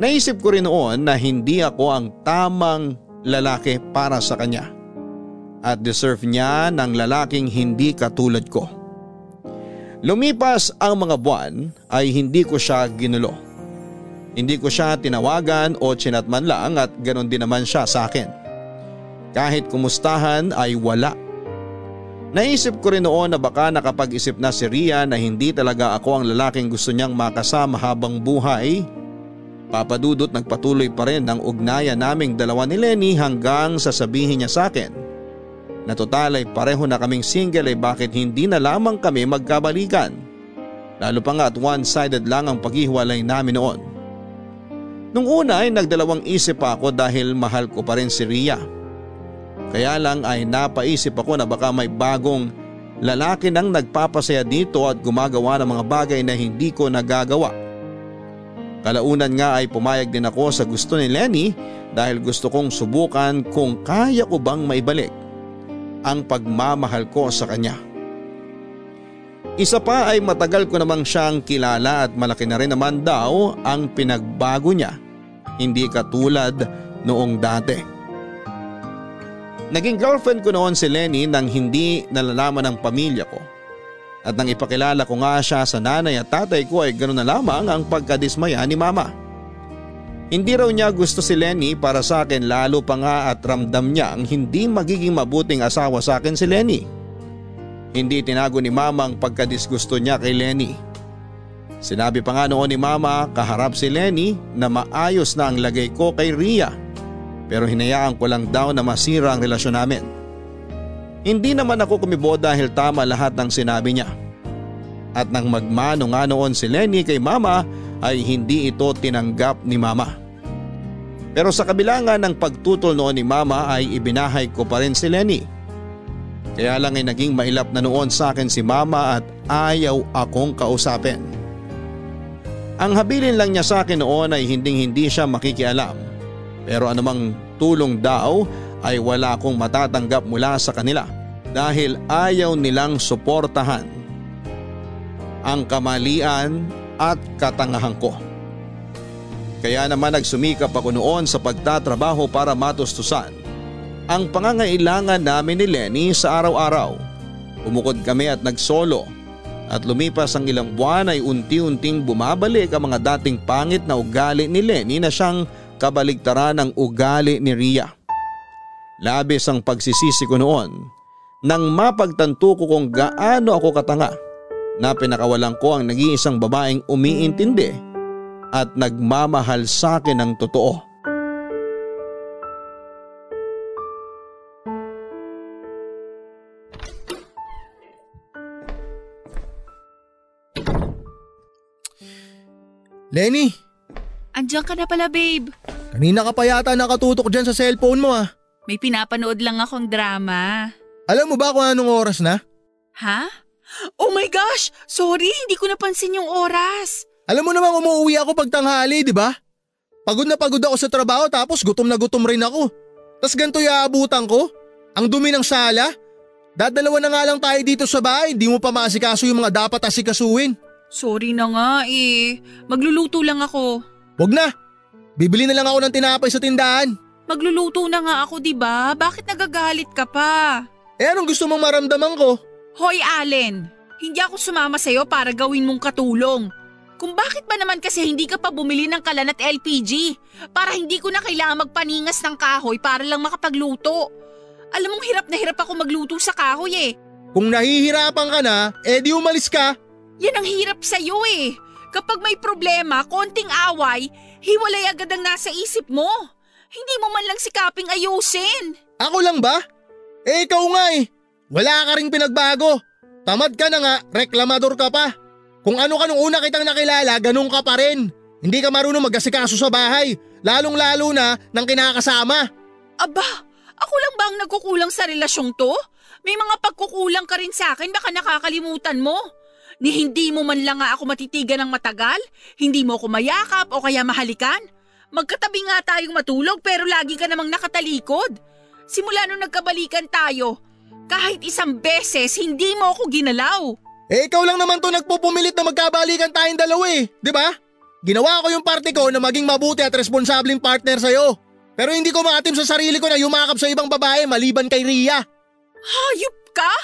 Naisip ko rin noon na hindi ako ang tamang lalaki para sa kanya. At deserve niya ng lalaking hindi katulad ko. Lumipas ang mga buwan ay hindi ko siya ginulo. Hindi ko siya tinawagan o chinatman lang at ganon din naman siya sa akin. Kahit kumustahan ay wala. Naisip ko rin noon na baka nakapag-isip na si Ria na hindi talaga ako ang lalaking gusto niyang makasama habang buhay Papadudot nagpatuloy pa rin ang ugnayan naming dalawa ni Lenny hanggang sasabihin niya sa akin na total ay pareho na kaming single ay bakit hindi na lamang kami magkabalikan. Lalo pa nga at one-sided lang ang paghihiwalay namin noon. Nung una ay nagdalawang isip ako dahil mahal ko pa rin si Ria. Kaya lang ay napaisip ako na baka may bagong lalaki nang nagpapasaya dito at gumagawa ng mga bagay na hindi ko nagagawa. Kalaunan nga ay pumayag din ako sa gusto ni Lenny dahil gusto kong subukan kung kaya ko bang maibalik ang pagmamahal ko sa kanya. Isa pa ay matagal ko namang siyang kilala at malaki na rin naman daw ang pinagbago niya. Hindi katulad noong dati. Naging girlfriend ko noon si Lenny nang hindi nalalaman ng pamilya ko at nang ipakilala ko nga siya sa nanay at tatay ko ay ganoon na lamang ang pagkadismaya ni mama. Hindi raw niya gusto si Lenny para sa akin lalo pa nga at ramdam niya ang hindi magiging mabuting asawa sa akin si Lenny. Hindi tinago ni mama ang pagkadisgusto niya kay Lenny. Sinabi pa nga noon ni mama kaharap si Lenny na maayos na ang lagay ko kay Ria pero hinayaan ko lang daw na masira ang relasyon namin. Hindi naman ako kumibo dahil tama lahat ng sinabi niya. At nang magmano nga noon si Lenny kay mama ay hindi ito tinanggap ni mama. Pero sa kabila nga ng pagtutol noon ni mama ay ibinahay ko pa rin si Lenny. Kaya lang ay naging mailap na noon sa akin si mama at ayaw akong kausapin. Ang habilin lang niya sa akin noon ay hinding hindi siya makikialam. Pero anumang tulong daw ay wala akong matatanggap mula sa kanila dahil ayaw nilang suportahan ang kamalian at katangahan ko. Kaya naman nagsumikap ako noon sa pagtatrabaho para matustusan ang pangangailangan namin ni Lenny sa araw-araw. Umukod kami at nagsolo at lumipas ang ilang buwan ay unti-unting bumabalik ang mga dating pangit na ugali ni Lenny na siyang kabaligtaran ng ugali ni Ria. Labis ang pagsisisi ko noon nang mapagtanto ko kung gaano ako katanga na pinakawalan ko ang nag-iisang babaeng umiintindi at nagmamahal sa akin ng totoo. Lenny, Andiyan ka na pala babe. Kanina ka pa yata nakatutok dyan sa cellphone mo ah. May pinapanood lang akong drama. Alam mo ba kung anong oras na? Ha? Oh my gosh! Sorry, hindi ko napansin yung oras. Alam mo namang umuwi ako pag tanghali, di ba? Pagod na pagod ako sa trabaho tapos gutom na gutom rin ako. Tapos ganito yaabutan ko? Ang dumi ng sala? Dadalawa na nga lang tayo dito sa bahay, di mo pa maasikaso yung mga dapat asikasuhin. Sorry na nga eh. Magluluto lang ako. Wag na! Bibili na lang ako ng tinapay sa tindahan. Magluluto na nga ako, di ba? Bakit nagagalit ka pa? Eh anong gusto mong maramdaman ko? Hoy Allen, hindi ako sumama sa'yo para gawin mong katulong. Kung bakit ba naman kasi hindi ka pa bumili ng kalan at LPG para hindi ko na kailangan magpaningas ng kahoy para lang makapagluto. Alam mong hirap na hirap ako magluto sa kahoy eh. Kung nahihirapan ka na, eh di umalis ka. Yan ang hirap sa'yo eh. Kapag may problema, konting away, hiwalay agad ang nasa isip mo. Hindi mo man lang sikaping ayusin. Ako lang ba? Eh ikaw nga eh. Wala ka ring pinagbago. Tamad ka na nga, reklamador ka pa. Kung ano ka nung una kitang nakilala, ganun ka pa rin. Hindi ka marunong mag-asikaso sa bahay, lalong lalo na ng kinakasama. Aba, ako lang ba ang nagkukulang sa relasyong to? May mga pagkukulang ka rin sa akin, baka nakakalimutan mo. Ni hindi mo man lang nga ako matitigan ng matagal? Hindi mo ako mayakap o kaya mahalikan? Magkatabi nga tayong matulog pero lagi ka namang nakatalikod. Simula nung nagkabalikan tayo, kahit isang beses hindi mo ako ginalaw. Eh ikaw lang naman to nagpupumilit na magkabalikan tayong dalawa eh, di ba? Ginawa ko yung parte ko na maging mabuti at responsableng partner sa'yo. Pero hindi ko maatim sa sarili ko na yumakap sa ibang babae maliban kay Ria. Hayop ka?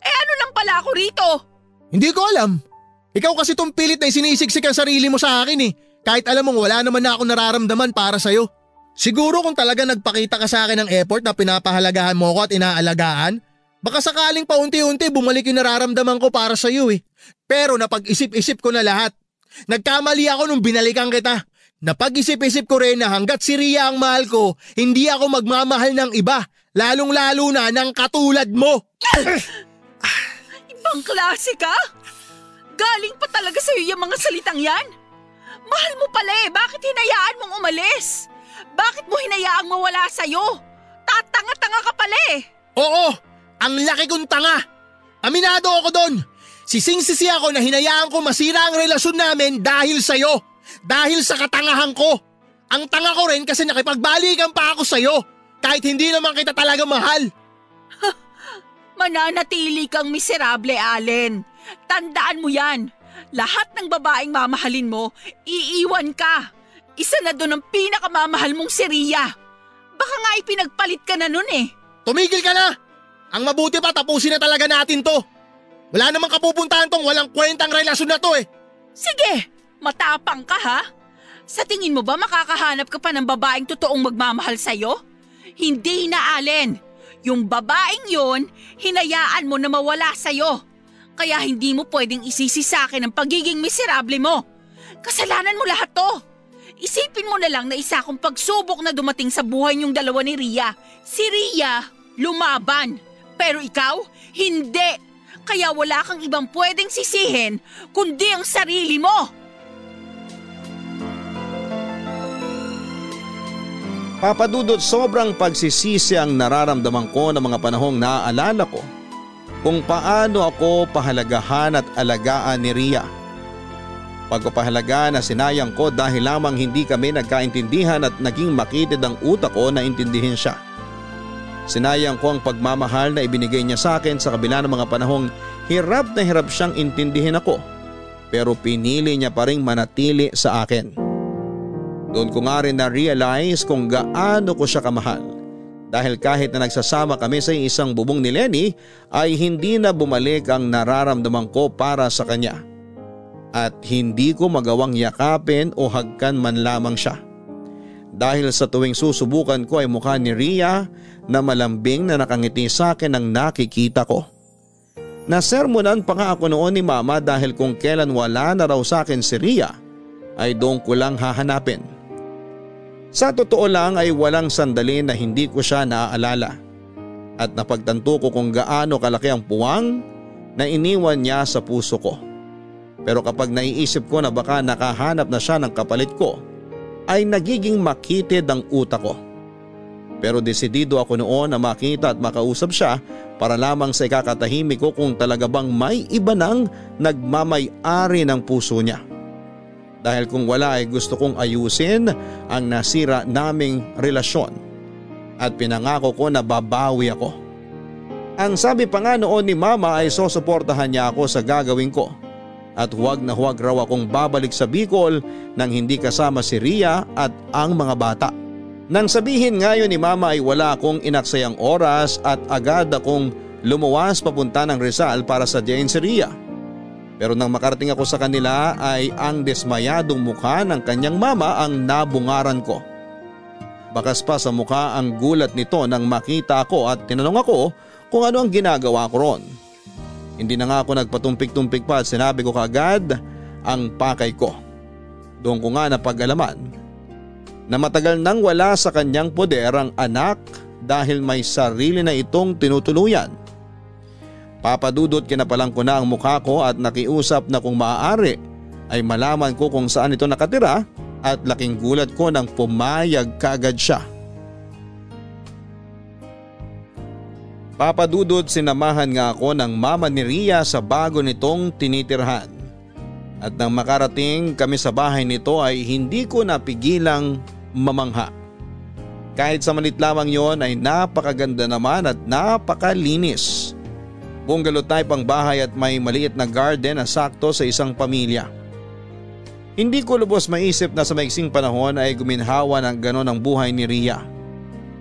Eh ano lang pala ako rito? Hindi ko alam. Ikaw kasi tong pilit na sinisiksik ang sarili mo sa akin eh. Kahit alam mong wala naman na ako nararamdaman para sa'yo. Siguro kung talaga nagpakita ka sa akin ng effort na pinapahalagahan mo ko at inaalagaan, baka sakaling paunti-unti bumalik yung nararamdaman ko para sa'yo eh. Pero napag-isip-isip ko na lahat. Nagkamali ako nung binalikan kita. Napag-isip-isip ko rin na hanggat si Ria ang mahal ko, hindi ako magmamahal ng iba, lalong-lalo na ng katulad mo. Ibang klase ka? Galing pa talaga sa'yo yung mga salitang yan? Mahal mo pala eh, bakit hinayaan mong umalis? Bakit mo hinayaang mawala sa'yo? Tatanga-tanga ka pala eh. Oo, ang laki kong tanga. Aminado ako doon. Sising-sisi ako na hinayaan ko masira ang relasyon namin dahil sa'yo. Dahil sa katangahan ko. Ang tanga ko rin kasi nakipagbalikan pa ako sa'yo. Kahit hindi naman kita talaga mahal. Mananatili kang miserable, Allen. Tandaan mo yan. Lahat ng babaeng mamahalin mo, iiwan ka. Isa na doon ang pinakamamahal mong si Ria. Baka nga ipinagpalit ka na nun eh. Tumigil ka na! Ang mabuti pa tapusin na talaga natin to. Wala namang kapupuntahan tong walang kwentang relasyon na to eh. Sige, matapang ka ha? Sa tingin mo ba makakahanap ka pa ng babaeng totoong magmamahal sa'yo? Hindi na, Allen. Yung babaeng yon, hinayaan mo na mawala sa'yo. Kaya hindi mo pwedeng isisi sa akin ang pagiging miserable mo. Kasalanan mo lahat to. Isipin mo na lang na isa akong pagsubok na dumating sa buhay niyong dalawa ni Ria. Si Ria, lumaban. Pero ikaw, hindi. Kaya wala kang ibang pwedeng sisihin kundi ang sarili mo. Papadudot sobrang pagsisisi ang nararamdaman ko ng mga panahong naaalala ko kung paano ako pahalagahan at alagaan ni Ria. Pagpapahalaga na sinayang ko dahil lamang hindi kami nagkaintindihan at naging makitid ang utak ko na intindihin siya. Sinayang ko ang pagmamahal na ibinigay niya sa akin sa kabila ng mga panahong hirap na hirap siyang intindihin ako pero pinili niya pa rin manatili sa akin. Doon ko nga rin na-realize kung gaano ko siya kamahal. Dahil kahit na nagsasama kami sa isang bubong ni Lenny ay hindi na bumalik ang nararamdaman ko para sa kanya. At hindi ko magawang yakapin o hagkan man lamang siya. Dahil sa tuwing susubukan ko ay mukha ni Ria na malambing na nakangiti sa akin ang nakikita ko. Nasermonan pa nga ako noon ni mama dahil kung kailan wala na raw sa akin si Ria ay doon ko lang hahanapin. Sa totoo lang ay walang sandali na hindi ko siya naaalala at napagtanto ko kung gaano kalaki ang puwang na iniwan niya sa puso ko. Pero kapag naiisip ko na baka nakahanap na siya ng kapalit ko, ay nagiging makitid ang utak ko. Pero desidido ako noon na makita at makausap siya para lamang sa ikakatahimik ko kung talaga bang may iba nang nagmamay-ari ng puso niya. Dahil kung wala ay gusto kong ayusin ang nasira naming relasyon at pinangako ko na babawi ako. Ang sabi pa nga noon ni mama ay sosuportahan niya ako sa gagawin ko at huwag na huwag raw akong babalik sa Bicol nang hindi kasama si Ria at ang mga bata. Nang sabihin ngayon ni mama ay wala akong inaksayang oras at agad akong lumuwas papunta ng Rizal para sa si Ria. Pero nang makarating ako sa kanila ay ang desmayadong mukha ng kanyang mama ang nabungaran ko. Bakas pa sa mukha ang gulat nito nang makita ako at tinanong ako kung ano ang ginagawa ko ron. Hindi na nga ako nagpatumpik-tumpik pa at sinabi ko kagad ang pakay ko. Doon ko nga napag-alaman na matagal nang wala sa kanyang poder ang anak dahil may sarili na itong tinutuluyan. Papadudot kinapalang ko na ang mukha ko at nakiusap na kung maaari ay malaman ko kung saan ito nakatira at laking gulat ko nang pumayag kagad siya. Papadudod sinamahan nga ako ng mama ni Ria sa bago nitong tinitirhan. At nang makarating kami sa bahay nito ay hindi ko napigilang mamangha. Kahit sa malit lamang yon ay napakaganda naman at napakalinis. Bungalow type ang bahay at may maliit na garden na sakto sa isang pamilya. Hindi ko lubos maisip na sa maiksing panahon ay guminhawa ng ganon ang buhay ni Ria.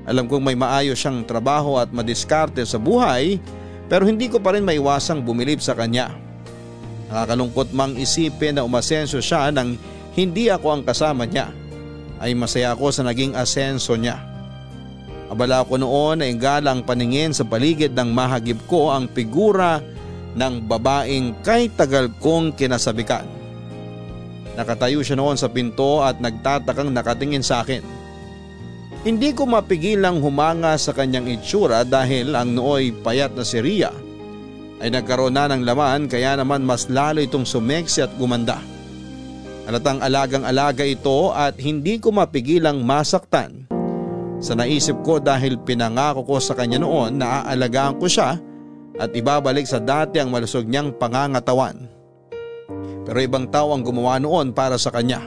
Alam kong may maayos siyang trabaho at madiskarte sa buhay pero hindi ko pa rin maiwasang bumilib sa kanya. Nakakalungkot mang isipin na umasenso siya nang hindi ako ang kasama niya. Ay masaya ako sa naging asenso niya. Abala ko noon ay galang paningin sa paligid ng mahagib ko ang figura ng babaeng kay tagal kong kinasabikan. Nakatayo siya noon sa pinto at nagtatakang nakatingin sa akin. Hindi ko mapigilang humanga sa kanyang itsura dahil ang nooy payat na si Ria ay nagkaroon na ng laman kaya naman mas lalo itong sumeksi at gumanda. Alatang alagang alaga ito at hindi ko mapigilang masaktan. Sa naisip ko dahil pinangako ko sa kanya noon na aalagaan ko siya at ibabalik sa dati ang malusog niyang pangangatawan. Pero ibang tao ang gumawa noon para sa kanya.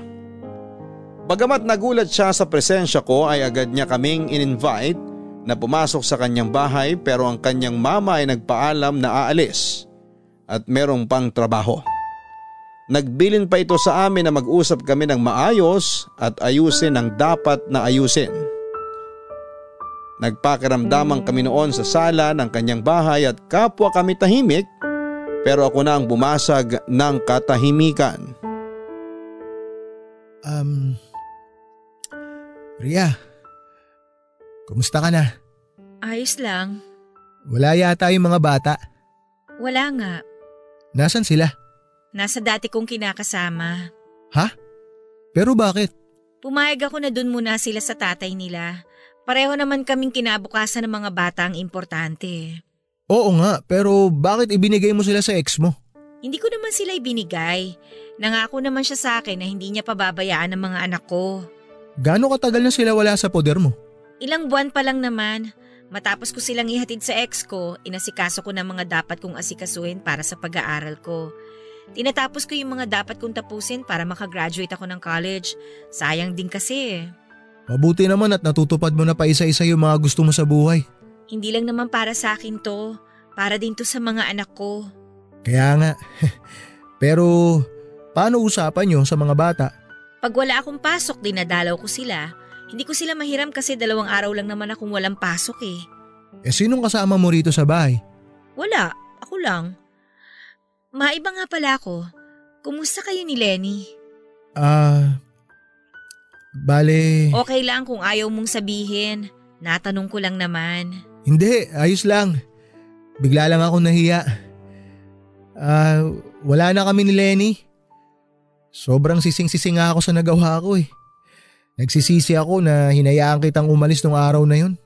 Bagamat nagulat siya sa presensya ko ay agad niya kaming in-invite na pumasok sa kanyang bahay pero ang kanyang mama ay nagpaalam na aalis at merong pang trabaho. Nagbilin pa ito sa amin na mag-usap kami ng maayos at ayusin ang dapat na ayusin. Nagpakiramdaman kami noon sa sala ng kanyang bahay at kapwa kami tahimik pero ako na ang bumasag ng katahimikan. Um, Ria, kumusta ka na? Ayos lang. Wala yata yung mga bata. Wala nga. Nasaan sila? Nasa dati kong kinakasama. Ha? Pero bakit? Pumayag ako na dun muna sila sa tatay nila. Pareho naman kaming kinabukasan ng mga bata ang importante. Oo nga, pero bakit ibinigay mo sila sa ex mo? Hindi ko naman sila ibinigay. Nangako naman siya sa akin na hindi niya pababayaan ang mga anak ko. Gaano katagal na sila wala sa poder mo? Ilang buwan pa lang naman. Matapos ko silang ihatid sa ex ko, inasikaso ko ng mga dapat kong asikasuhin para sa pag-aaral ko. Tinatapos ko yung mga dapat kong tapusin para makagraduate ako ng college. Sayang din kasi Mabuti naman at natutupad mo na pa isa-isa yung mga gusto mo sa buhay. Hindi lang naman para sa akin to. Para din to sa mga anak ko. Kaya nga. Pero paano usapan nyo sa mga bata? Pag wala akong pasok, dinadalaw ko sila. Hindi ko sila mahiram kasi dalawang araw lang naman akong walang pasok eh. Eh sinong kasama mo rito sa bahay? Wala, ako lang. Maiba nga pala ako. Kumusta kayo ni Lenny? Ah, uh, bale... Okay lang kung ayaw mong sabihin. Natanong ko lang naman. Hindi, ayos lang. Bigla lang ako nahiya. Ah, uh, wala na kami ni Lenny. Sobrang sising-sising ako sa nagawa ko eh. Nagsisisi ako na hinayaan kitang umalis nung araw na yun.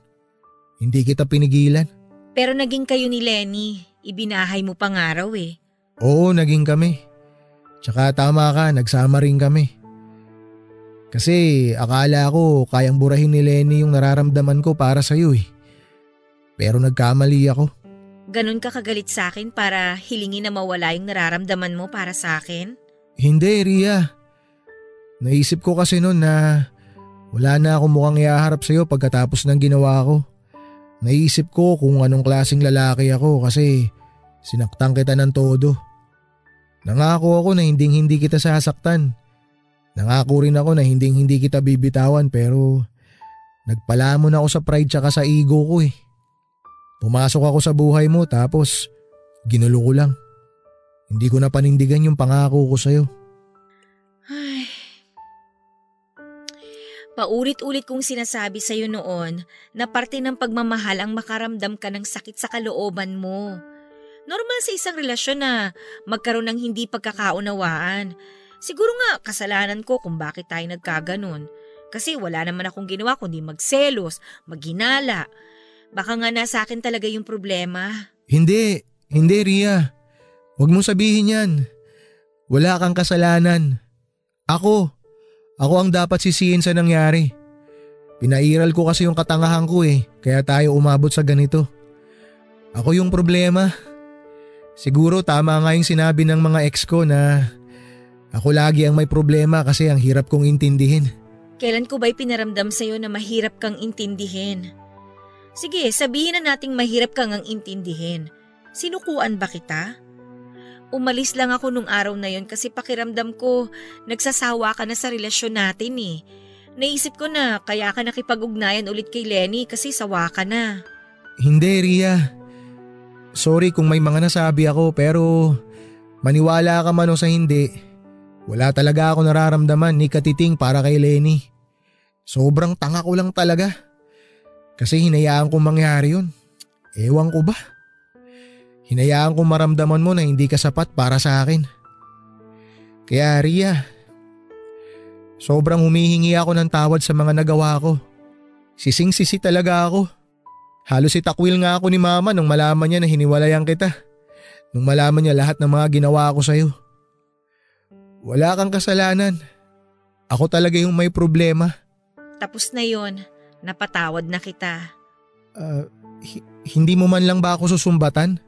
Hindi kita pinigilan. Pero naging kayo ni Lenny. Ibinahay mo pang araw eh. Oo, naging kami. Tsaka tama ka, nagsama rin kami. Kasi akala ko kayang burahin ni Lenny yung nararamdaman ko para sa'yo eh. Pero nagkamali ako. Ganon ka kagalit sa akin para hilingin na mawala yung nararamdaman mo para sa akin? Hindi, Ria. Naisip ko kasi noon na wala na akong mukhang iaharap sa'yo pagkatapos ng ginawa ko. Naisip ko kung anong klaseng lalaki ako kasi sinaktan kita ng todo. Nangako ako na hinding hindi kita sasaktan Nangako rin ako na hinding hindi kita bibitawan pero nagpalamon ako sa pride tsaka sa ego ko eh. Pumasok ako sa buhay mo tapos ginulo ko lang. Hindi ko na panindigan yung pangako ko sa'yo. Ay. Paulit-ulit kong sinasabi sa'yo noon na parte ng pagmamahal ang makaramdam ka ng sakit sa kalooban mo. Normal sa isang relasyon na magkaroon ng hindi pagkakaunawaan Siguro nga kasalanan ko kung bakit tayo nagkaganon. Kasi wala naman akong ginawa kundi magselos, maghinala. Baka nga nasa akin talaga yung problema. Hindi, hindi Ria. Huwag mong sabihin yan. Wala kang kasalanan. Ako, ako ang dapat sisihin sa nangyari. Pinairal ko kasi yung katangahan ko eh, kaya tayo umabot sa ganito. Ako yung problema. Siguro tama nga yung sinabi ng mga ex ko na ako lagi ang may problema kasi ang hirap kong intindihin. Kailan ko ba'y pinaramdam sa'yo na mahirap kang intindihin? Sige, sabihin na nating mahirap kang ang intindihin. Sinukuan ba kita? Umalis lang ako nung araw na yon kasi pakiramdam ko nagsasawa ka na sa relasyon natin eh. Naisip ko na kaya ka nakipag-ugnayan ulit kay Lenny kasi sawa ka na. Hindi, Ria. Sorry kung may mga nasabi ako pero maniwala ka man o sa hindi. Wala talaga ako nararamdaman ni katiting para kay Lenny. Sobrang tanga ko lang talaga. Kasi hinayaan kong mangyari yun. Ewan ko ba? Hinayaan kong maramdaman mo na hindi ka sapat para sa akin. Kaya Ria, sobrang humihingi ako ng tawad sa mga nagawa ko. Sising-sisi talaga ako. Halos itakwil nga ako ni mama nung malaman niya na hiniwalayan kita. Nung malaman niya lahat ng mga ginawa ko sa'yo. Wala kang kasalanan. Ako talaga yung may problema. Tapos na yon, napatawad na kita. Uh, hi- hindi mo man lang ba ako susumbatan?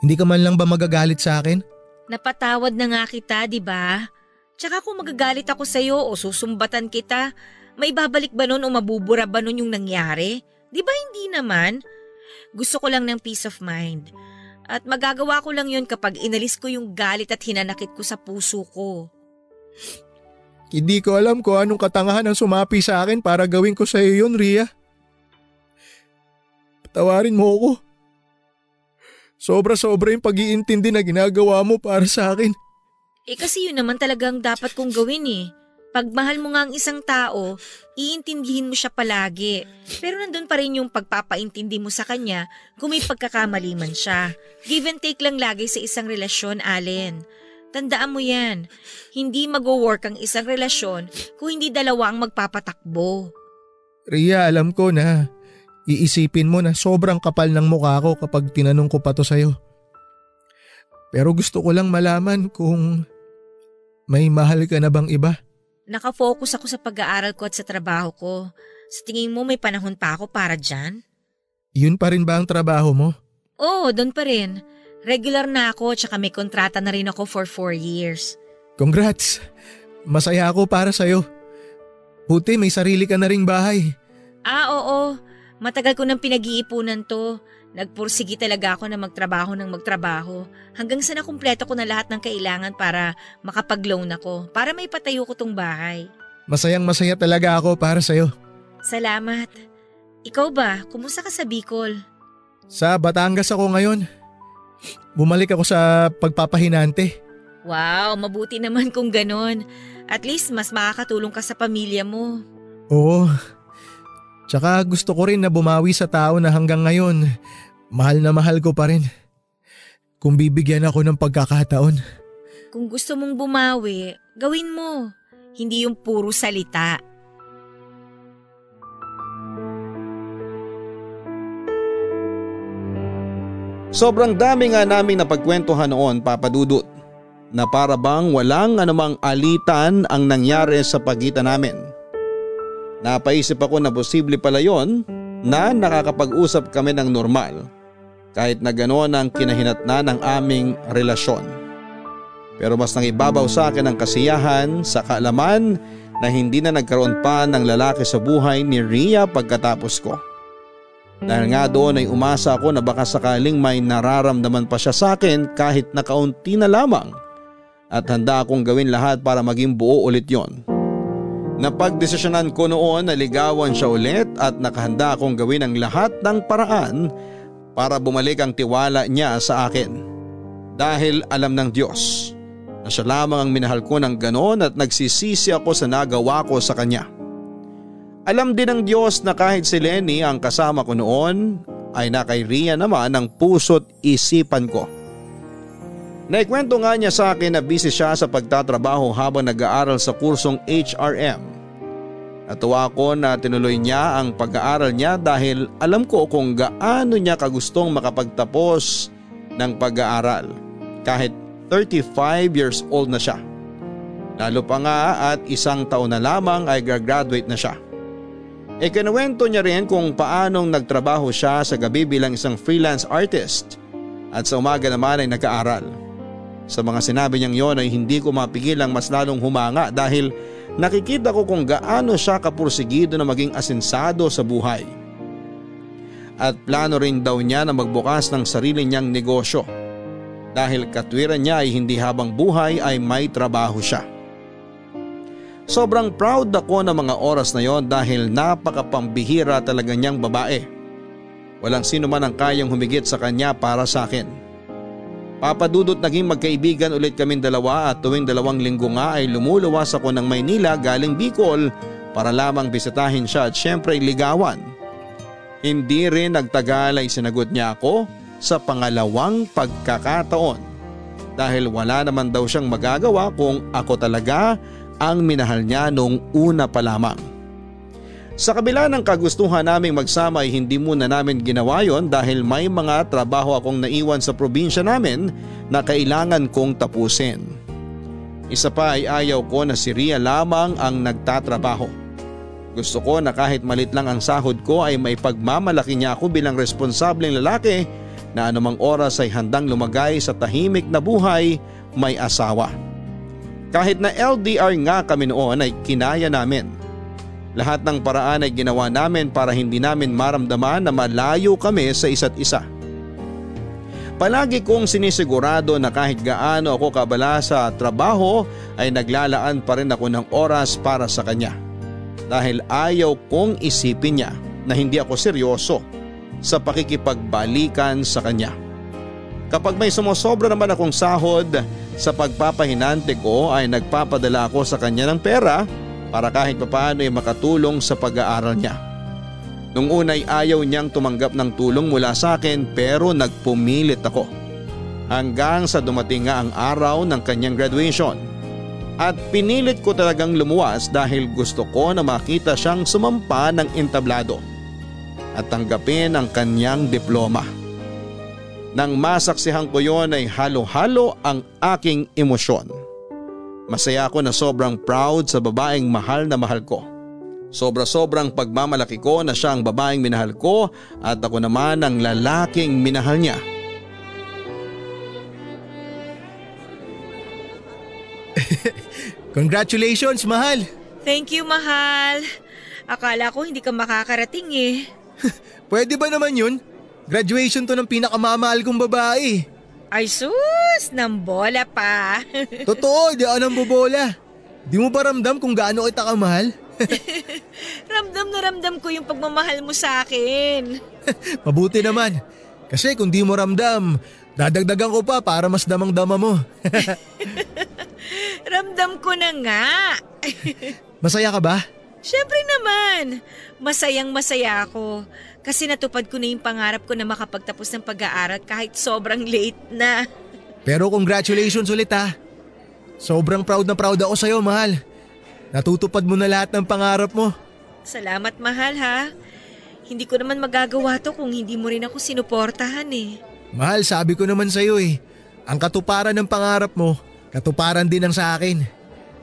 Hindi ka man lang ba magagalit sa akin? Napatawad na nga kita, di ba? Tsaka kung magagalit ako sa'yo o susumbatan kita, may babalik ba nun o mabubura ba nun yung nangyari? Di ba hindi naman? Gusto ko lang ng peace of mind. At magagawa ko lang yun kapag inalis ko yung galit at hinanakit ko sa puso ko. Hindi ko alam kung anong katangahan ang sumapi sa akin para gawin ko sa iyo yun, Ria. Patawarin mo ako. Sobra-sobra yung pag-iintindi na ginagawa mo para sa akin. Eh kasi yun naman talagang dapat kong gawin eh. Pagmahal mo nga ang isang tao, iintindihin mo siya palagi. Pero nandun pa rin yung pagpapaintindi mo sa kanya kung may pagkakamali man siya. Give and take lang lagi sa isang relasyon, Allen. Tandaan mo yan. Hindi mag-work ang isang relasyon kung hindi dalawa ang magpapatakbo. Ria, alam ko na. Iisipin mo na sobrang kapal ng mukha ko kapag tinanong ko pa to sa'yo. Pero gusto ko lang malaman kung may mahal ka na bang iba? Nakafocus ako sa pag-aaral ko at sa trabaho ko. Sa tingin mo may panahon pa ako para dyan? Yun pa rin ba ang trabaho mo? Oo, doon pa rin. Regular na ako tsaka may kontrata na rin ako for four years. Congrats! Masaya ako para sa'yo. Buti may sarili ka na ring bahay. Ah, oo. Matagal ko nang pinag-iipunan to. Nagpursigi talaga ako na magtrabaho ng magtrabaho hanggang sa nakumpleto ko na lahat ng kailangan para makapag-loan ako, para may patayo ko tong bahay. Masayang masaya talaga ako para sa'yo. Salamat. Ikaw ba, kumusta ka sa Bicol? Sa Batangas ako ngayon. Bumalik ako sa pagpapahinante. Wow, mabuti naman kung ganon. At least mas makakatulong ka sa pamilya mo. Oo, Tsaka gusto ko rin na bumawi sa tao na hanggang ngayon, mahal na mahal ko pa rin. Kung bibigyan ako ng pagkakataon. Kung gusto mong bumawi, gawin mo. Hindi yung puro salita. Sobrang dami nga naming napagkwentuhan noon papadudot na para bang walang anumang alitan ang nangyari sa pagitan namin. Napaisip ako na posible pala yon na nakakapag-usap kami ng normal kahit na gano'n ang kinahinatna ng aming relasyon. Pero mas nangibabaw sa akin ang kasiyahan sa kaalaman na hindi na nagkaroon pa ng lalaki sa buhay ni Ria pagkatapos ko. Dahil nga doon ay umasa ako na baka sakaling may nararamdaman pa siya sa akin kahit na kaunti na lamang at handa akong gawin lahat para maging buo ulit yon. Napagdesisyonan ko noon na ligawan siya ulit at nakahanda akong gawin ang lahat ng paraan para bumalik ang tiwala niya sa akin. Dahil alam ng Diyos na siya lamang ang minahal ko ng ganon at nagsisisi ako sa nagawa ko sa kanya. Alam din ng Diyos na kahit si Lenny ang kasama ko noon ay nakay naman ang puso't isipan ko. Naikwento nga niya sa akin na busy siya sa pagtatrabaho habang nag-aaral sa kursong HRM. Natuwa ako na tinuloy niya ang pag-aaral niya dahil alam ko kung gaano niya kagustong makapagtapos ng pag-aaral kahit 35 years old na siya. Lalo pa nga at isang taon na lamang ay graduate na siya. E kinuwento niya rin kung paanong nagtrabaho siya sa gabi bilang isang freelance artist at sa umaga naman ay nag-aaral. Sa mga sinabi niyang yon ay hindi ko mapigilang mas lalong humanga dahil nakikita ko kung gaano siya kapursigido na maging asensado sa buhay. At plano rin daw niya na magbukas ng sarili niyang negosyo dahil katwiran niya ay hindi habang buhay ay may trabaho siya. Sobrang proud ako ng mga oras na yon dahil napakapambihira talaga niyang babae. Walang sino man ang kayang humigit sa kanya para sa akin. Papadudot naging magkaibigan ulit kaming dalawa at tuwing dalawang linggo nga ay lumuluwas ako ng Maynila galing Bicol para lamang bisitahin siya at syempre ligawan. Hindi rin nagtagal ay sinagot niya ako sa pangalawang pagkakataon dahil wala naman daw siyang magagawa kung ako talaga ang minahal niya noong una pa lamang. Sa kabila ng kagustuhan naming magsama ay hindi muna namin ginawa yon dahil may mga trabaho akong naiwan sa probinsya namin na kailangan kong tapusin. Isa pa ay ayaw ko na si Ria lamang ang nagtatrabaho. Gusto ko na kahit malit lang ang sahod ko ay may pagmamalaki niya ako bilang responsableng lalaki na anumang oras ay handang lumagay sa tahimik na buhay may asawa. Kahit na LDR nga kami noon ay kinaya namin lahat ng paraan ay ginawa namin para hindi namin maramdaman na malayo kami sa isa't isa. Palagi kong sinisigurado na kahit gaano ako kabala sa trabaho ay naglalaan pa rin ako ng oras para sa kanya. Dahil ayaw kong isipin niya na hindi ako seryoso sa pakikipagbalikan sa kanya. Kapag may sumusobra naman akong sahod sa pagpapahinante ko ay nagpapadala ako sa kanya ng pera para kahit papaano ay makatulong sa pag-aaral niya. Nung una ay ayaw niyang tumanggap ng tulong mula sa akin pero nagpumilit ako. Hanggang sa dumating nga ang araw ng kanyang graduation. At pinilit ko talagang lumuwas dahil gusto ko na makita siyang sumampa ng entablado at tanggapin ang kanyang diploma. Nang masaksihan ko yon ay halo-halo ang aking emosyon. Masaya ako na sobrang proud sa babaeng mahal na mahal ko. Sobra-sobrang pagmamalaki ko na siya ang babaeng minahal ko at ako naman ang lalaking minahal niya. Congratulations, mahal! Thank you, mahal. Akala ko hindi ka makakarating eh. Pwede ba naman yun? Graduation to ng pinakamamahal kong babae. Ay sus, nang bola pa. Totoo, di ako nang bobola. Di mo ba ramdam kung gaano kita kamahal? ramdam na ramdam ko yung pagmamahal mo sa akin. Mabuti naman. Kasi kung di mo ramdam, dadagdagan ko pa para mas damang-dama mo. ramdam ko na nga. Masaya ka ba? Siyempre naman. Masayang masaya ako. Kasi natupad ko na yung pangarap ko na makapagtapos ng pag-aaral kahit sobrang late na. Pero congratulations ulit ha. Sobrang proud na proud ako sa'yo, mahal. Natutupad mo na lahat ng pangarap mo. Salamat, mahal ha. Hindi ko naman magagawa to kung hindi mo rin ako sinuportahan eh. Mahal, sabi ko naman sa'yo eh. Ang katuparan ng pangarap mo, katuparan din ang sa akin.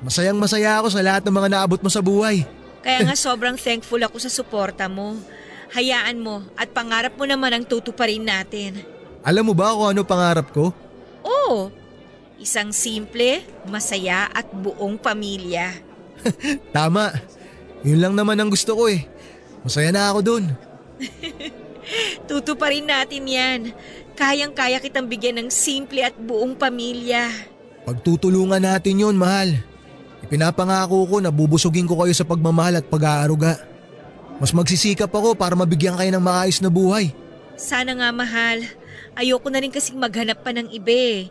Masayang masaya ako sa lahat ng mga naabot mo sa buhay. Kaya nga sobrang thankful ako sa suporta mo. Hayaan mo at pangarap mo naman ang tutuparin natin. Alam mo ba kung ano pangarap ko? Oo, isang simple, masaya at buong pamilya. Tama. Yun lang naman ang gusto ko eh. Masaya na ako dun. Tutuparin natin yan. Kayang-kaya kitang bigyan ng simple at buong pamilya. Pagtutulungan natin yon mahal. Ipinapangako ko na bubusugin ko kayo sa pagmamahal at pag-aaruga. Mas magsisikap ako para mabigyan kayo ng maayos na buhay. Sana nga mahal. Ayoko na rin kasing maghanap pa ng iba eh.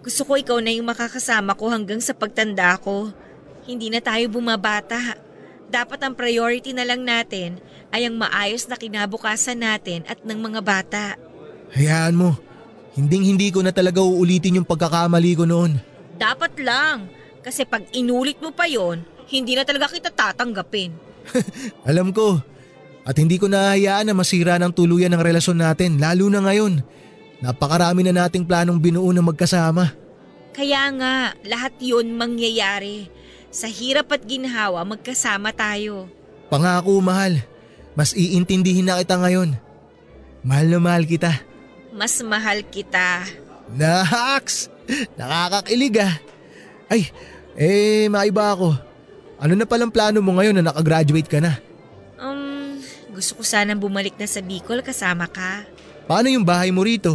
Gusto ko ikaw na yung makakasama ko hanggang sa pagtanda ko. Hindi na tayo bumabata. Dapat ang priority na lang natin ay ang maayos na kinabukasan natin at ng mga bata. Hayaan mo. Hinding hindi ko na talaga uulitin yung pagkakamali ko noon. Dapat lang. Kasi pag inulit mo pa yon, hindi na talaga kita tatanggapin. Alam ko. At hindi ko nahayaan na masira ng tuluyan ng relasyon natin, lalo na ngayon. Napakarami na nating planong binuo na magkasama. Kaya nga, lahat yon mangyayari. Sa hirap at ginhawa, magkasama tayo. Pangako, mahal. Mas iintindihin na kita ngayon. Mahal na mahal kita. Mas mahal kita. Naks! Nakakakilig ah. Ay, eh, maiba ako. Ano na palang plano mo ngayon na nakagraduate ka na? Gusto ko sanang bumalik na sa Bicol kasama ka. Paano yung bahay mo rito?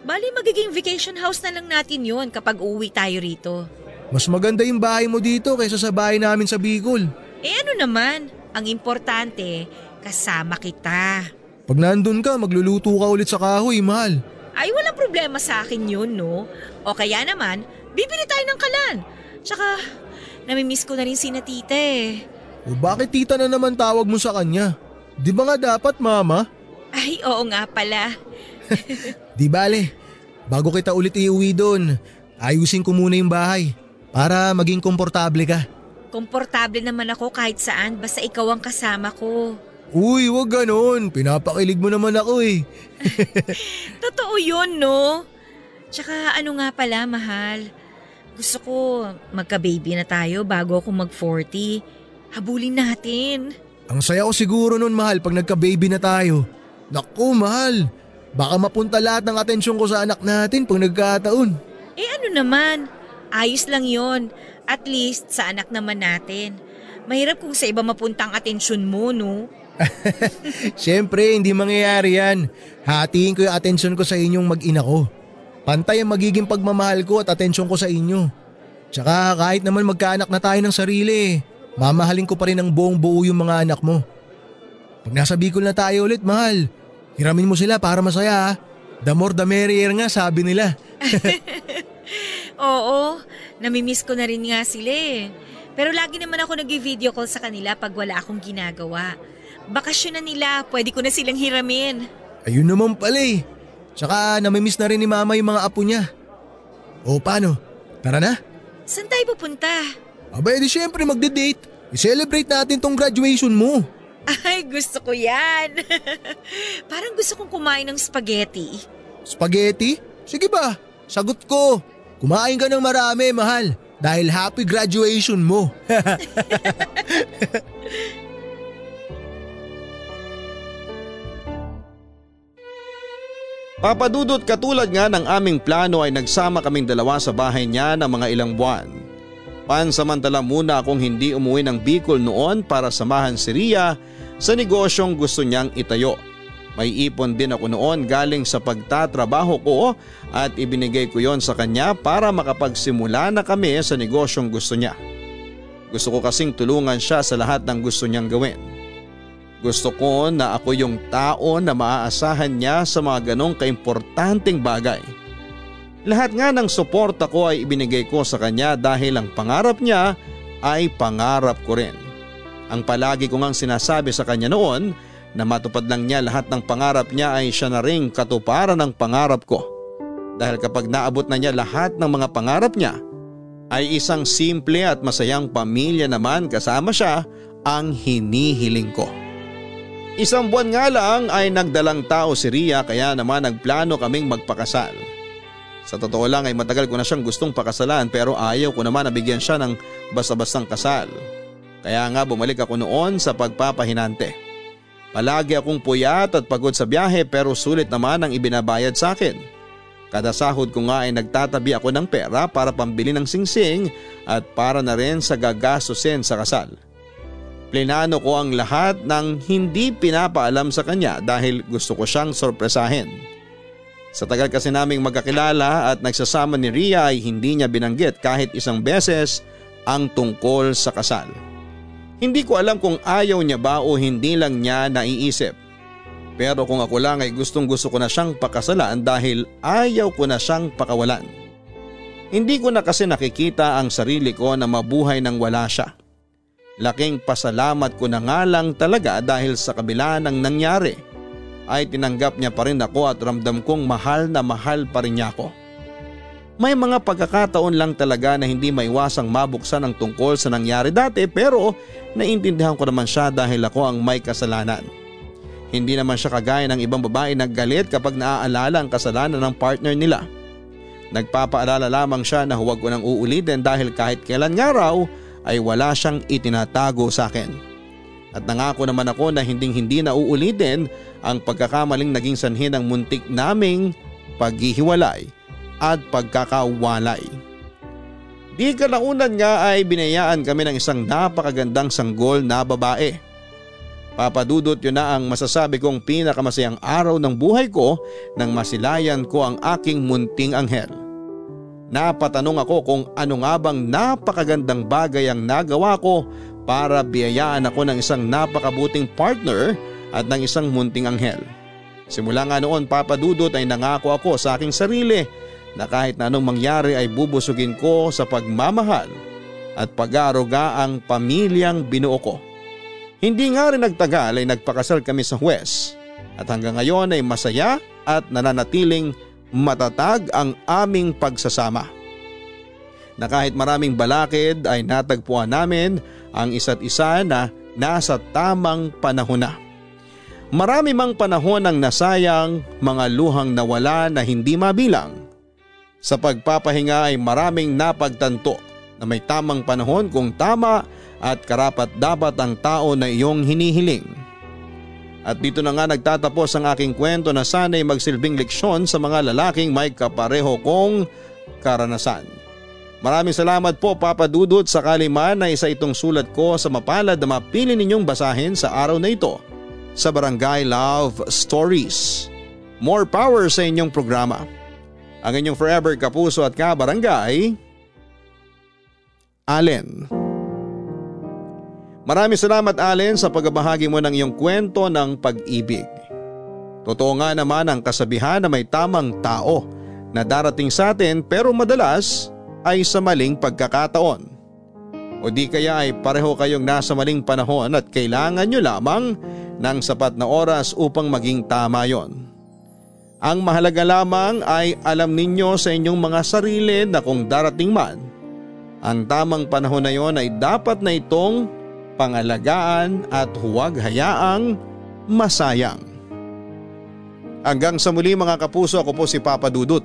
Bali magiging vacation house na lang natin yon kapag uwi tayo rito. Mas maganda yung bahay mo dito kaysa sa bahay namin sa Bicol. Eh ano naman, ang importante, kasama kita. Pag nandun ka, magluluto ka ulit sa kahoy, mahal. Ay walang problema sa akin yun, no? O kaya naman, bibili tayo ng kalan. Tsaka, namimiss ko na rin si na tita eh. O bakit tita na naman tawag mo sa kanya? Di ba nga dapat mama? Ay, oo nga pala. Di bale, bago kita ulit iuwi doon, ayusin ko muna yung bahay para maging komportable ka. Komportable naman ako kahit saan basta ikaw ang kasama ko. Uy, wag ganon. Pinapakilig mo naman ako eh. Totoo yun, no? Tsaka ano nga pala, mahal. Gusto ko magka-baby na tayo bago ako mag-40. Habulin natin. Ang saya ko siguro nun, mahal, pag nagka-baby na tayo. Naku, mahal. Baka mapunta lahat ng atensyon ko sa anak natin pag nagkataon. Eh ano naman, ayos lang yon. At least sa anak naman natin. Mahirap kung sa iba mapuntang atensyon mo, no? Siyempre, hindi mangyayari yan. Hatiin ko yung atensyon ko sa inyong mag-ina ko. Pantay ang magiging pagmamahal ko at atensyon ko sa inyo. Tsaka kahit naman magkaanak na tayo ng sarili, mamahalin ko pa rin ng buong buo yung mga anak mo. Pag nasa Bicol na tayo ulit, mahal, hiramin mo sila para masaya ha. The more the merrier nga sabi nila. Oo, namimiss ko na rin nga sila eh. Pero lagi naman ako nag-video call sa kanila pag wala akong ginagawa. Bakasyon na nila, pwede ko na silang hiramin. Ayun naman pala eh. Tsaka namimiss na rin ni mama yung mga apo niya. O paano? Tara na? Saan tayo pupunta? Aba edi syempre magde-date. I-celebrate natin tong graduation mo. Ay, gusto ko yan. Parang gusto kong kumain ng spaghetti. Spaghetti? Sige ba, sagot ko. Kumain ka ng marami, mahal. Dahil happy graduation mo. Papadudot katulad nga ng aming plano ay nagsama kaming dalawa sa bahay niya ng mga ilang buwan. Pansamantala muna akong hindi umuwi ng Bicol noon para samahan si Ria sa negosyong gusto niyang itayo. May ipon din ako noon galing sa pagtatrabaho ko at ibinigay ko yon sa kanya para makapagsimula na kami sa negosyong gusto niya. Gusto ko kasing tulungan siya sa lahat ng gusto niyang gawin. Gusto ko na ako yung tao na maaasahan niya sa mga ganong kaimportanteng bagay. Lahat nga ng suporta ko ay ibinigay ko sa kanya dahil ang pangarap niya ay pangarap ko rin. Ang palagi ko ngang sinasabi sa kanya noon na matupad lang niya lahat ng pangarap niya ay siya na rin katuparan ng pangarap ko. Dahil kapag naabot na niya lahat ng mga pangarap niya, ay isang simple at masayang pamilya naman kasama siya ang hinihiling ko. Isang buwan nga lang ay nagdalang tao si Ria kaya naman nagplano kaming magpakasal. Sa totoo lang ay matagal ko na siyang gustong pakasalan pero ayaw ko naman na bigyan siya ng basta-bastang kasal. Kaya nga bumalik ako noon sa pagpapahinante. Palagi akong puyat at pagod sa biyahe pero sulit naman ang ibinabayad sa akin. Kada sahod ko nga ay nagtatabi ako ng pera para pambili ng singsing at para na rin sa gagastusin sa kasal. Plinano ko ang lahat ng hindi pinapaalam sa kanya dahil gusto ko siyang sorpresahin. Sa tagal kasi naming magkakilala at nagsasama ni Ria ay hindi niya binanggit kahit isang beses ang tungkol sa kasal. Hindi ko alam kung ayaw niya ba o hindi lang niya naiisip. Pero kung ako lang ay gustong gusto ko na siyang pakasalan dahil ayaw ko na siyang pakawalan. Hindi ko na kasi nakikita ang sarili ko na mabuhay nang wala siya. Laking pasalamat ko na nga lang talaga dahil sa kabila ng nangyari ay tinanggap niya pa rin ako at ramdam kong mahal na mahal pa rin niya ako. May mga pagkakataon lang talaga na hindi maiwasang mabuksan ang tungkol sa nangyari dati pero naintindihan ko naman siya dahil ako ang may kasalanan. Hindi naman siya kagaya ng ibang babae na galit kapag naaalala ang kasalanan ng partner nila. Nagpapaalala lamang siya na huwag ko nang uulitin dahil kahit kailan nga raw ay wala siyang itinatago sa akin. At nangako naman ako na hinding hindi na uulitin ang pagkakamaling naging sanhi ng muntik naming paghihiwalay at pagkakawalay. Di kalaunan nga ay binayaan kami ng isang napakagandang sanggol na babae. Papadudot yun na ang masasabi kong pinakamasayang araw ng buhay ko nang masilayan ko ang aking munting anghel. Napatanong ako kung ano nga bang napakagandang bagay ang nagawa ko para biyayaan ako ng isang napakabuting partner at ng isang munting anghel. Simula nga noon papadudot ay nangako ako sa aking sarili na kahit na anong mangyari ay bubusugin ko sa pagmamahal at pag-aaruga ang pamilyang binuo ko. Hindi nga rin nagtagal ay nagpakasal kami sa Huwes at hanggang ngayon ay masaya at nananatiling matatag ang aming pagsasama. Na kahit maraming balakid ay natagpuan namin ang isa't isa na nasa tamang panahon na. Marami mang panahon ang nasayang mga luhang nawala na hindi mabilang. Sa pagpapahinga ay maraming napagtanto na may tamang panahon kung tama at karapat dapat ang tao na iyong hinihiling. At dito na nga nagtatapos ang aking kwento na sana'y magsilbing leksyon sa mga lalaking may kapareho kong karanasan. Maraming salamat po Papa Dudut sa kaliman na isa itong sulat ko sa mapalad na mapili ninyong basahin sa araw na ito sa Barangay Love Stories. More power sa inyong programa. Ang inyong forever kapuso at kabarangay, Allen. Maraming salamat Allen sa pagbabahagi mo ng iyong kwento ng pag-ibig. Totoo nga naman ang kasabihan na may tamang tao na darating sa atin pero madalas ay sa maling pagkakataon. O di kaya ay pareho kayong nasa maling panahon at kailangan nyo lamang ng sapat na oras upang maging tama yon. Ang mahalaga lamang ay alam ninyo sa inyong mga sarili na kung darating man, ang tamang panahon na yon ay dapat na itong pangalagaan at huwag hayaang masayang. Hanggang sa muli mga kapuso ako po si Papa Dudut